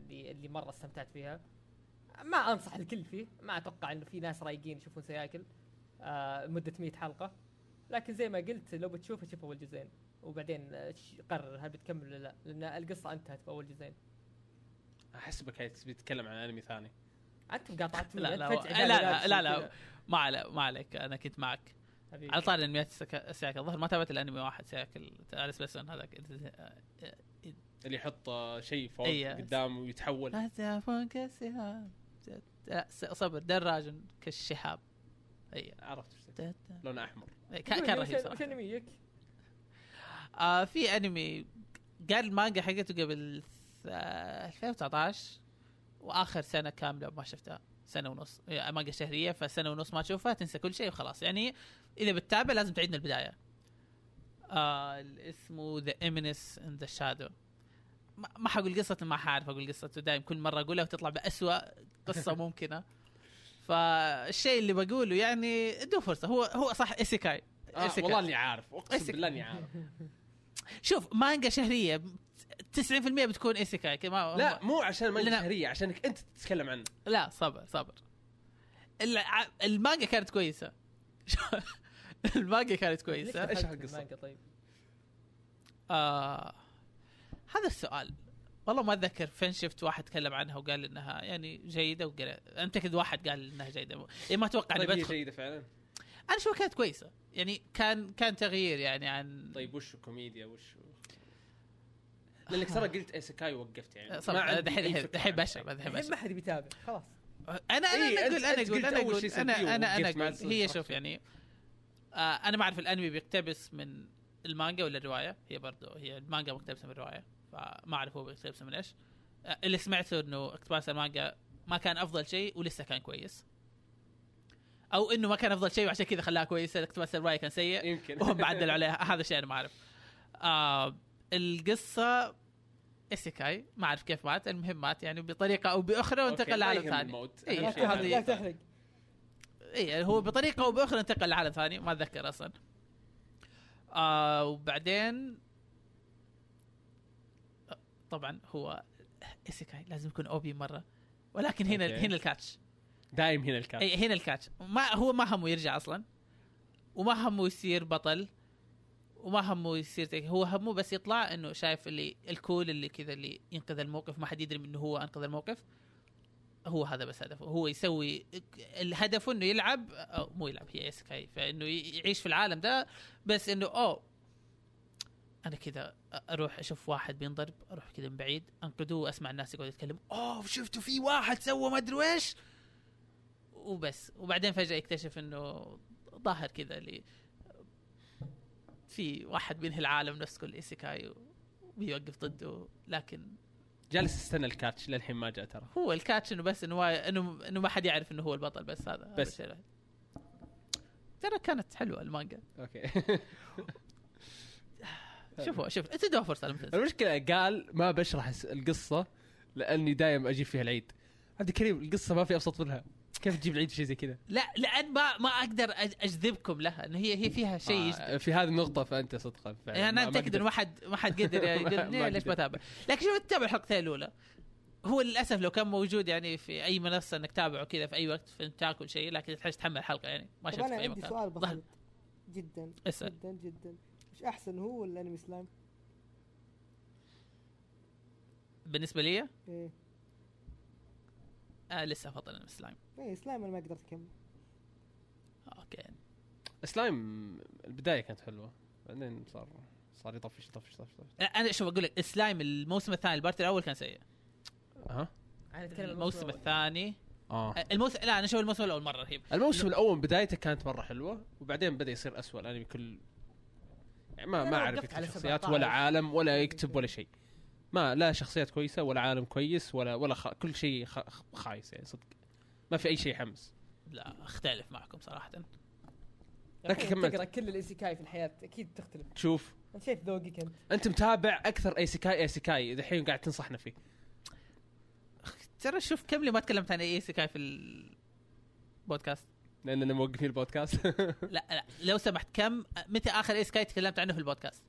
Speaker 3: اللي اللي مرة استمتعت فيها. ما أنصح الكل فيه. ما أتوقع إنه في ناس رايقين يشوفون سياكل آه مدة 100 حلقة. لكن زي ما قلت لو بتشوفه شوف أول جزئين. وبعدين آه، قرر هل بتكمل ولا لا. لأن القصة انتهت في أول جزئين.
Speaker 1: احسبك هي تبي تتكلم عن أنمي ثاني.
Speaker 3: أنت قاطعتني
Speaker 2: لا لا لا لا لا لا. ما عليك ما عليك. أنا كنت معك.
Speaker 3: حبيبي.
Speaker 2: على طاري أنميات السياكل. الظاهر ما تابعت الأنمي واحد سياكل. تعرف بس هذاك.
Speaker 1: اللي يحط شيء فوق
Speaker 2: إيه.
Speaker 1: قدام ويتحول.
Speaker 2: صبر دراج كالشهاب. أي
Speaker 1: عرفت تبي. لونه أحمر.
Speaker 2: كان
Speaker 3: قول
Speaker 2: كان رهيب صراحة.
Speaker 3: وش؟
Speaker 2: آه في أنمي قال المانجا حقته قبل آه 2019 وآخر سنة كاملة ما شفتها سنة ونص. يعني مانجا شهرية فسنة ونص ما تشوفها تنسى كل شيء وخلاص. يعني إذا بتتابع لازم تعيد من البداية. آه اسمه The Eminence in Shadow ما حقول قصته ما حعرف أقول قصته. دايم كل مرة أقولها وتطلع بأسوأ قصة ممكنة. فالشيء اللي بقوله يعني ادوه فرصة. هو هو صح isekai.
Speaker 1: آه. والله إني عارف.
Speaker 2: أقسم.
Speaker 1: بالله إني عارف.
Speaker 2: شوف مانجا شهرية 90% بتكون isekai. كما
Speaker 1: لا مو عشان ما
Speaker 2: لأن-
Speaker 1: شهرية عشانك أنت تتكلم عنه.
Speaker 2: لا صبر صبر. الع- المانجا كانت كويسة. المانجا كانت كويسة.
Speaker 1: إيش
Speaker 3: دخلت
Speaker 1: القصة؟
Speaker 3: المانجا طيب؟
Speaker 2: آه. هذا السؤال. والله ما أتذكر فين شفت واحد تكلم عنها وقال إنها يعني جيدة وقال انت كذا واحد قال إنها جيدة. يعني ما أتوقع إني
Speaker 1: طيب
Speaker 2: بدخل.
Speaker 1: جيدة فعلا؟
Speaker 2: أنا اشوفها كانت كويسة. يعني كان كان تغيير يعني عن
Speaker 1: طيب وش كوميديا وش لأنك ترى قلت isekai ووقفت يعني. عندي
Speaker 2: دحين دحين
Speaker 1: فكرة
Speaker 2: دحين
Speaker 3: ما حد بيتابع خلاص.
Speaker 2: أنا أنا
Speaker 1: إيه،
Speaker 2: أقول
Speaker 1: أنا
Speaker 2: أقول
Speaker 1: قلت
Speaker 2: أنا أقول أنا
Speaker 1: أنا أنا
Speaker 2: أقول هي. شوف يعني آه أنا ما أعرف الأنمي بيقتبس من المانجا ولا الرواية؟ هي برضو هي المانجا مقتبسة من الرواية. فما أعرف هو بيقتبسه من إيش. آه اللي سمعته إنه اقتباس المانجا ما كان أفضل شيء ولسه كان كويس. أو إنه ما كان أفضل شيء وعشان كذا خلاها كويسه اقتباس الروايه كان سيء.
Speaker 1: يمكن.
Speaker 2: وهم بعدلوا عليها هذا الشيء أنا ما أعرف. آه القصة isekai ما أعرف كيف مات المهم مات يعني بطريقة أو
Speaker 1: بأخرى
Speaker 2: وانتقل لعالم ثاني. إيه،
Speaker 3: لا تحرق
Speaker 2: هذه-
Speaker 3: لا تحرق.
Speaker 2: اي هو بطريقة أو بأخرى انتقل لعالم ثاني ما أتذكر أصلا. آه وبعدين طبعا هو isekai لازم يكون OP مرة. ولكن هنا
Speaker 1: okay.
Speaker 2: هنا ال catch.
Speaker 1: دايم هنا ال catch
Speaker 2: اي هنا ال catch. ما هو ما همه يرجع أصلا. وما همه يصير بطل. وما همه يصير زي هو همه بس يطلع إنه شايف اللي الكول اللي كذا اللي ينقذ الموقف. ما حد يدري انه هو أنقذ الموقف. هو هذا بس هدفه. هو يسوي الهدف إنه يلعب أو مو يلعب هي اسكاي فإنه يعيش في العالم ده. بس إنه أوه أنا كذا أروح أشوف واحد بينضرب أروح كذا من بعيد انقذه وأسمع الناس يقعدوا يتكلموا. أوه شفتوا في واحد سوى ما أدري إيش وبس. وبعدين فجأة يكتشف إنه ظاهر كذا اللي في واحد بينهي العالم نفس كل isekai وبيوقف ضده. لكن
Speaker 1: جالس استنى ال catch للحين ما جاء ترى.
Speaker 2: هو ال catch إنه بس إنه انه إنه ما حد يعرف إنه هو البطل بس هذا
Speaker 1: بس.
Speaker 2: ترى كانت حلوة المانجا.
Speaker 1: okay.
Speaker 2: شوفوا شوف انت ادوها فرصه
Speaker 1: المشكلة قال ما بشرح القصة لأني دايم أجيب فيها العيد. عبد الكريم القصة ما في أبسط منها. كيف تجيب العيد في شيء زي كذا؟
Speaker 2: لا لأن ما ما أقدر أجذبكم لها. انه هي هي فيها شيء.
Speaker 1: آه في هذه النقطة فأنت صدقا
Speaker 2: يعني
Speaker 1: ما-
Speaker 2: أنا
Speaker 1: ما
Speaker 2: متاكد إنه ما حد ما حد قدر
Speaker 1: ما-
Speaker 2: يقول
Speaker 1: ما
Speaker 2: "ليه- ليش
Speaker 1: قدر.
Speaker 2: بتابع لكن شوف تتابع الحلقتين الأولى. هو للأسف لو كان موجود يعني في أي منصة إنك تتابعه كذا في أي وقت في تاكل شيء لكن تحتاج تحمل الحلقة يعني. ما شفت
Speaker 4: أنا
Speaker 2: في أي
Speaker 4: عندي
Speaker 2: مكان
Speaker 4: سؤال بسيط. جدا.
Speaker 2: اسأل.
Speaker 4: جدا جدا. إيش أحسن هو ولا أنمي سلايم؟
Speaker 2: بالنسبة لي؟
Speaker 4: إيه.
Speaker 2: آه لسه أفضل أنمي سلايم.
Speaker 4: إيه سلايم أنا ما قدرت أكمل.
Speaker 2: okay.
Speaker 1: Slime البداية كانت حلوة بعدين صار صار يطفش يطفش يطفش يطفش.
Speaker 2: أنا شوف أقول لك سلايم الموسم الثاني ال part الأول كان سيء.
Speaker 1: ها
Speaker 3: أنا أتكلم
Speaker 2: الموسم الثاني.
Speaker 1: آه.
Speaker 2: آه، الموسم لا أنا أشوف الموسم الأول مرة رهيب.
Speaker 1: الموسم الأول بدايته كانت مرة حلوة وبعدين بدأ يصير أسوأ الأنمي كل ما
Speaker 3: أنا
Speaker 1: ما
Speaker 3: أعرف
Speaker 1: يكتب شخصيات
Speaker 3: 17.
Speaker 1: ولا عالم ولا يكتب ولا شيء. ما لا شخصيات كويسة ولا عالم كويس ولا ولا خ... كل شيء خ... خايس يعني صدق. ما في أي شيء يحمس.
Speaker 2: لا أختلف معكم صراحة.
Speaker 1: لكن كملت.
Speaker 3: تقرأ كل ال isekai في الحياة أكيد تختلف.
Speaker 1: شوف.
Speaker 3: انت شايف ذوقك أنت
Speaker 1: انت متابع أكثر isekai isekai دحين قاعد تنصحنا فيه.
Speaker 2: ترى شوف كم لي ما تكلمت عن isekai في البودكاست
Speaker 1: لاننا موقفين البودكاست.
Speaker 2: لا لا لو سمحت كم متى آخر isekai تكلمت عنه في البودكاست؟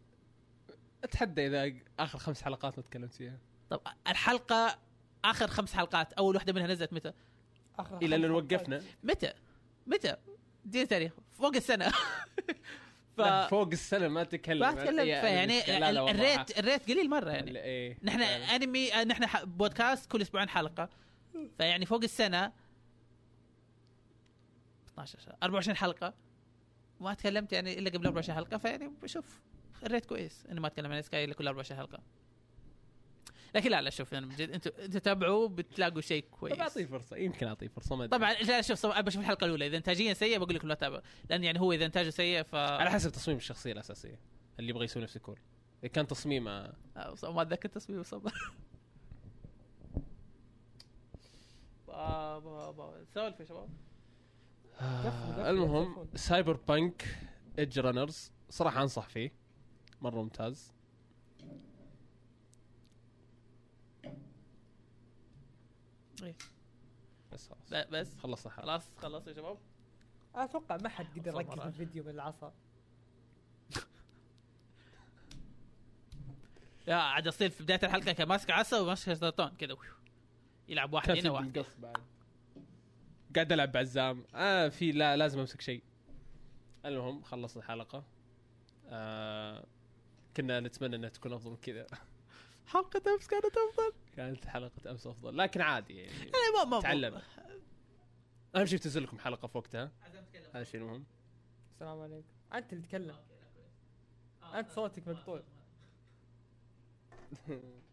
Speaker 1: أتحدى إذا آخر خمس حلقات ما تكلمت فيها.
Speaker 2: طب الحلقة آخر خمس حلقات أول واحدة منها نزلت متى؟
Speaker 1: آخر إلى
Speaker 3: أن
Speaker 1: وقفنا.
Speaker 2: متى؟ متى؟ دي تاريخ فوق السنة. ف
Speaker 1: لا، فوق السنة ما تكلم.
Speaker 2: ما
Speaker 1: لا، والله.
Speaker 2: ال rate ال rate قليل مرة يعني.
Speaker 1: إيه.
Speaker 2: نحن. أنمي نحن بودكاست كل أسبوعين حلقة. فيعني فوق السنة 12 شهر 24 حلقة. ما تكلمت يعني إلا قبل 24 حلقة فيعني بشوف الريت كويس إني ما أتكلم عن سكاي إلا كل 24 حلقة. لكن لا لا شوف أنا بجد أنتوا أنتوا تابعوا بتلاقوا شيء كويس.
Speaker 1: طب أعطيه فرصة. يمكن أعطيه فرصة ما.
Speaker 2: طبعا لا شوف بشوف الحلقة الأولى. إذا انتاجيا سيء بقول لكم لا تتابعوا لأن يعني هو إذا إنتاجه سيء ف
Speaker 1: على حسب تصميم الشخصية الأساسية. اللي يبغى يسوي نفسه كول إذا كان تصميمه
Speaker 2: آه، ما أتذكر تصميم صبر سولف يا شباب.
Speaker 1: المهم. Cyberpunk Edgerunners صراحة أنصح فيه مرة ممتاز
Speaker 2: إيه.
Speaker 1: بس خلاص
Speaker 2: بس
Speaker 1: خلصنا
Speaker 2: خلاص خلص يا شباب
Speaker 3: أتوقع ما حد قدر يركز
Speaker 2: مرة.
Speaker 3: الفيديو من العصا
Speaker 2: يا عاد أصير في بداية الحلقة كان ماسك عصا وماسك شطرطون كذا. يلعب واحد هنا
Speaker 1: في
Speaker 2: واحد
Speaker 1: قاعد ألعب بعزام آه في لا لازم أمسك شيء. المهم خلص الحلقة. آه كنا نتمنى إنها تكون أفضل من كذا.
Speaker 2: حلقة أمس كانت أفضل.
Speaker 1: كانت حلقة أمس أفضل لكن عادي يعني.
Speaker 2: أنا ما ما
Speaker 1: تعلم. أهم شيء تنزل لكم حلقة في وقتها. هذا الشيء المهم.
Speaker 3: السلام عليكم. انت اللي تتكلم انت صوتك مقطوع.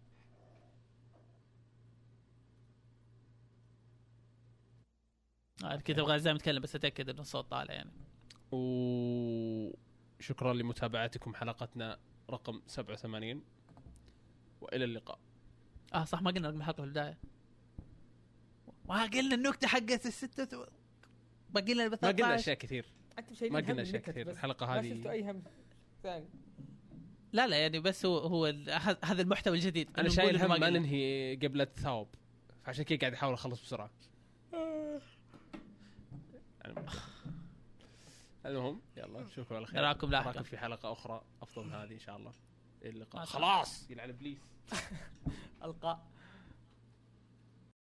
Speaker 2: آه، كنت أبغى زي ما أتكلم بس أتأكد إنه الصوت طالع يعني.
Speaker 1: وشكرا لمتابعتكم حلقتنا رقم 87 وإلى اللقاء.
Speaker 2: آه صح ما قلنا رقم الحلقة في البداية. ما قلنا النكتة حقت الستة باقي لنا
Speaker 1: ما قلنا
Speaker 2: 13.
Speaker 1: أشياء كثير. ما قلنا
Speaker 3: أشياء
Speaker 1: كثير.
Speaker 3: بس.
Speaker 1: الحلقة
Speaker 3: ما
Speaker 1: هذه
Speaker 3: شفتوا أي هم. ثاني.
Speaker 2: لا لا يعني بس هو هو هذا هذا المحتوى الجديد. أنا
Speaker 1: شايل هم ما. ننهي قبل الثواب. فعشان كذا قاعد أحاول أخلص بسرعة. المهم يلا نشوفكم على خير.
Speaker 2: نراكم لاحقاً.
Speaker 1: نراكم في حلقة أخرى. أفضل من هذه إن شاء الله. اللقاء. خلاص. يلعن إبليس.
Speaker 3: ألقاء.